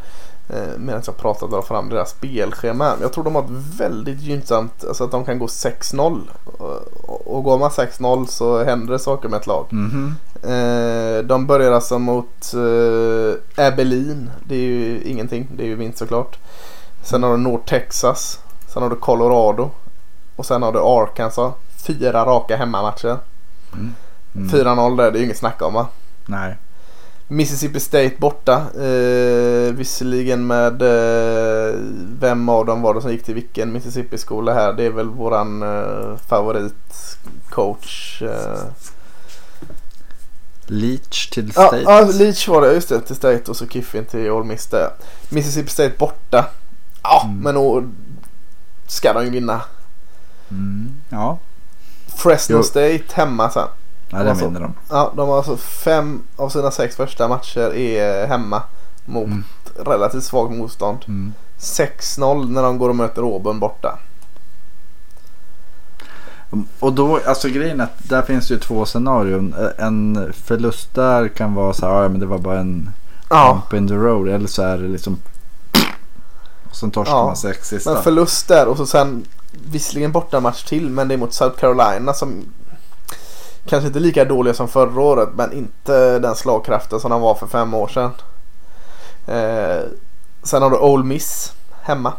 medan jag pratar dra fram deras spelschema. Jag tror de har ett väldigt gynnsamt, alltså att de kan gå 6-0. Och, och går man 6-0 så händer det saker med ett lag. Mhm. Eh, de börjar alltså mot eh, Abilene. Det är ju ingenting, det är ju vinst såklart. Sen har du North Texas. Sen har du Colorado. Och sen har du Arkansas. Fyra raka hemmamatcher. Mm. Mm. 4-0 där, det är ju inget snack om va? Nej. Mississippi State borta. Eh, visserligen med eh, vem av dem var det som gick till vilken Mississippi-skola här. Det är väl våran eh, favoritcoach. Eh. Leach till Ja, State. ja, Leach var det. Just det. Till State och så Kiffin till Ole Miss där. Mississippi State borta. Ja, Mm. men då ska de ju vinna. Mm. Ja, Fresno Jo. State hemma sen. ja den Alltså. vinner de. Ja, de har alltså fem av sina sex första matcher är hemma mot Mm. relativt svagt motstånd. Mm. 6-0 när de går och möter Auburn borta. Och då, alltså grejen är att där finns det ju två scenarion. En förlust där kan vara så här, ja men det var bara en Ja, bump in the road. Eller så är det liksom och sen torskar Ja, man sex sista. men förlust där och så sen visserligen bortamatch till men det är mot South Carolina som kanske inte lika dåliga som förra året men inte den slagkraften som de var för fem år sedan. Eh, sen har du Ole Miss hemma.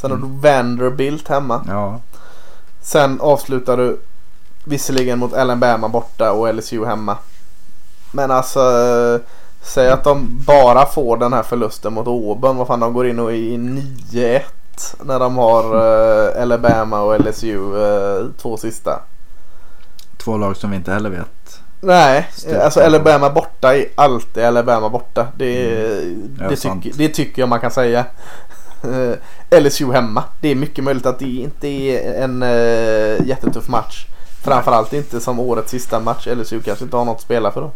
Sen har Mm. du Vanderbilt hemma. Ja, Sen avslutar du visserligen mot Alabama borta och LSU hemma. Men alltså säg att de bara får den här förlusten mot Auburn. Vad fan de går in och i 9-1 när de har eh, Alabama och LSU eh, två sista. Två lag som vi inte heller vet. Nej, alltså Alabama borta är alltid Alabama borta. Det, Ja, det, sant. tycker, det tycker jag man kan säga. Eh, LSU hemma. Det är mycket möjligt att det inte är en uh, jättetuff match. Framförallt inte som årets sista match. LSU kanske inte har något att spela för då.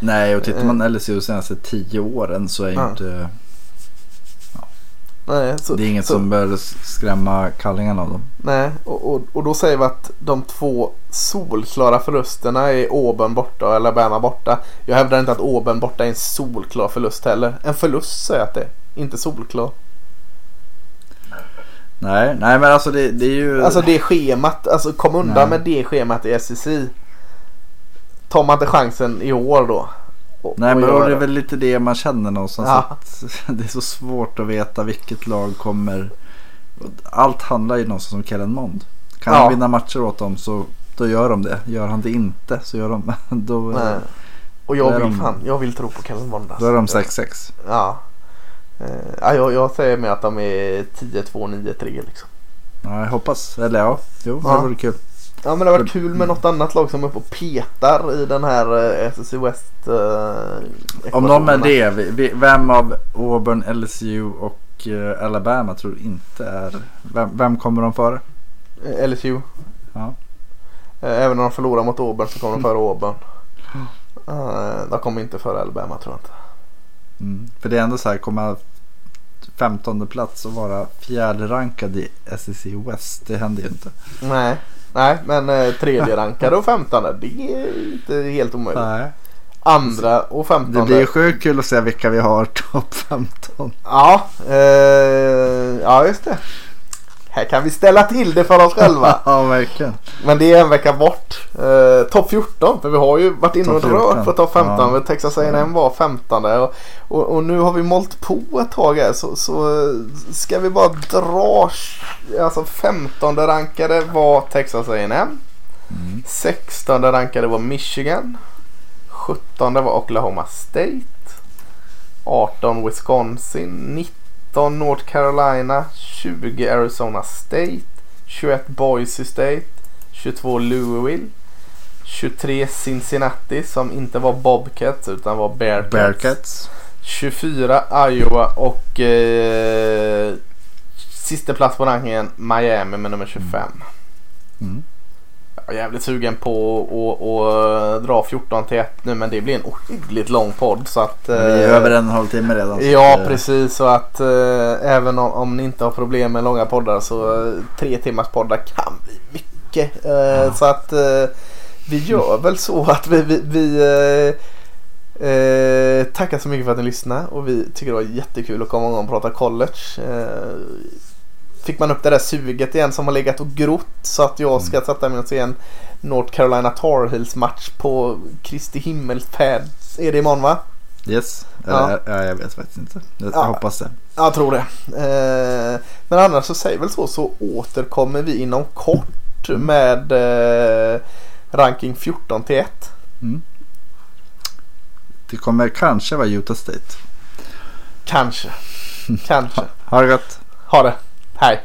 Nej, och tittar man LSU de senaste tio åren så är ju Ja. inte... Nej, så, Det är inget så, som bör skrämma kallingarna av dem. Nej, och, och, och då säger vi att de två solklara förlusterna är Auburn borta och Alabama borta. Jag hävdar inte att Auburn borta är en solklar förlust heller. En förlust säger jag att det är. Inte solklar. Nej, nej men alltså det, det är ju... Alltså det schemat, alltså kom undan Nej. med det schemat i SEC. Tar man inte chansen i år då? Och, Nej och men då är det väl lite det man känner någonstans. Ja. Att det är så svårt att veta vilket lag kommer. Allt handlar ju någonstans om Kellen Mond. Kan Ja. han vinna matcher åt dem så då gör de det. Gör han det inte så gör de då, Nej. Och jag vill de- fan, jag vill tro på Kellen Mond. då är de 6-6. Ja. Eh, ja, jag, jag säger med att de är 10-2, 9-3 liksom. Ja, jag hoppas. Eller ja, jo Ja. det vore kul. Ja men det har varit kul med något annat lag som är uppe och petar i den här eh, SEC West eh, Om de är det, vi- vem av Auburn, LSU och eh, Alabama tror du inte är... Vem, vem kommer de före? Eh, LSU. Ja. Även om de förlorar mot Auburn så kommer de före Auburn. Eh, de kommer inte före Alabama tror jag inte. Mm. För det är ändå så här, komma 15 plats och vara fjärde rankad i SEC West. Det händer ju inte. Nej, nej men eh, tredje rankade och femtonde det är inte helt omöjligt. Nej. Andra och Det femtonde. blir ju sjukt kul att se vilka vi har topp 15. Ja, eh, ja just det. Här kan vi ställa till det för oss själva. ja, verkligen. Men det är en vecka bort. Eh, topp 14. För vi har ju varit inne och Topp 14, rört på topp 15. ja. Texas A&M var 15. Och, och, och nu har vi målt på ett tag här. Så, så eh, ska vi bara dra. Alltså 15 rankade var Texas A&M. Mm. 16 rankade var Michigan. 17 var Oklahoma State. 18 Wisconsin. 19 North Carolina. 20 Arizona State. 21 Boise State. 22 Louisville. 23 Cincinnati som inte var Bobcats utan var Bearcats. Bearcats. 24 Iowa och eh, sista plats på rankingen Miami med nummer 25. Mm. Jag är jävligt sugen på att dra 14 till 1 nu men det blir en ohyggligt lång podd så att... Vi är eh, över en halvtimme redan. Ja att, eh, precis så att eh, även om, om ni inte har problem med långa poddar så eh, tre timmars poddar kan bli mycket. Eh, Så att vi gör väl så att vi, vi, vi eh, tackar så mycket för att ni lyssnade och vi tycker det var jättekul att komma igång och prata college. Eh, fick man upp det där suget igen som har legat och grott så att jag ska sätta mig och se en North Carolina Tar Heels match på Kristi himmelsfärd. Är det imorgon va? Yes. Ja. Eller, ja. jag vet faktiskt inte. Jag, Ja. hoppas det. Jag tror det. Eh, men annars så säger väl så så återkommer vi inom kort med eh, ranking 14 till 1. Mm. Det kommer kanske vara Utah State. Kanske. Kanske. Ha det gott. Ha det. Hi.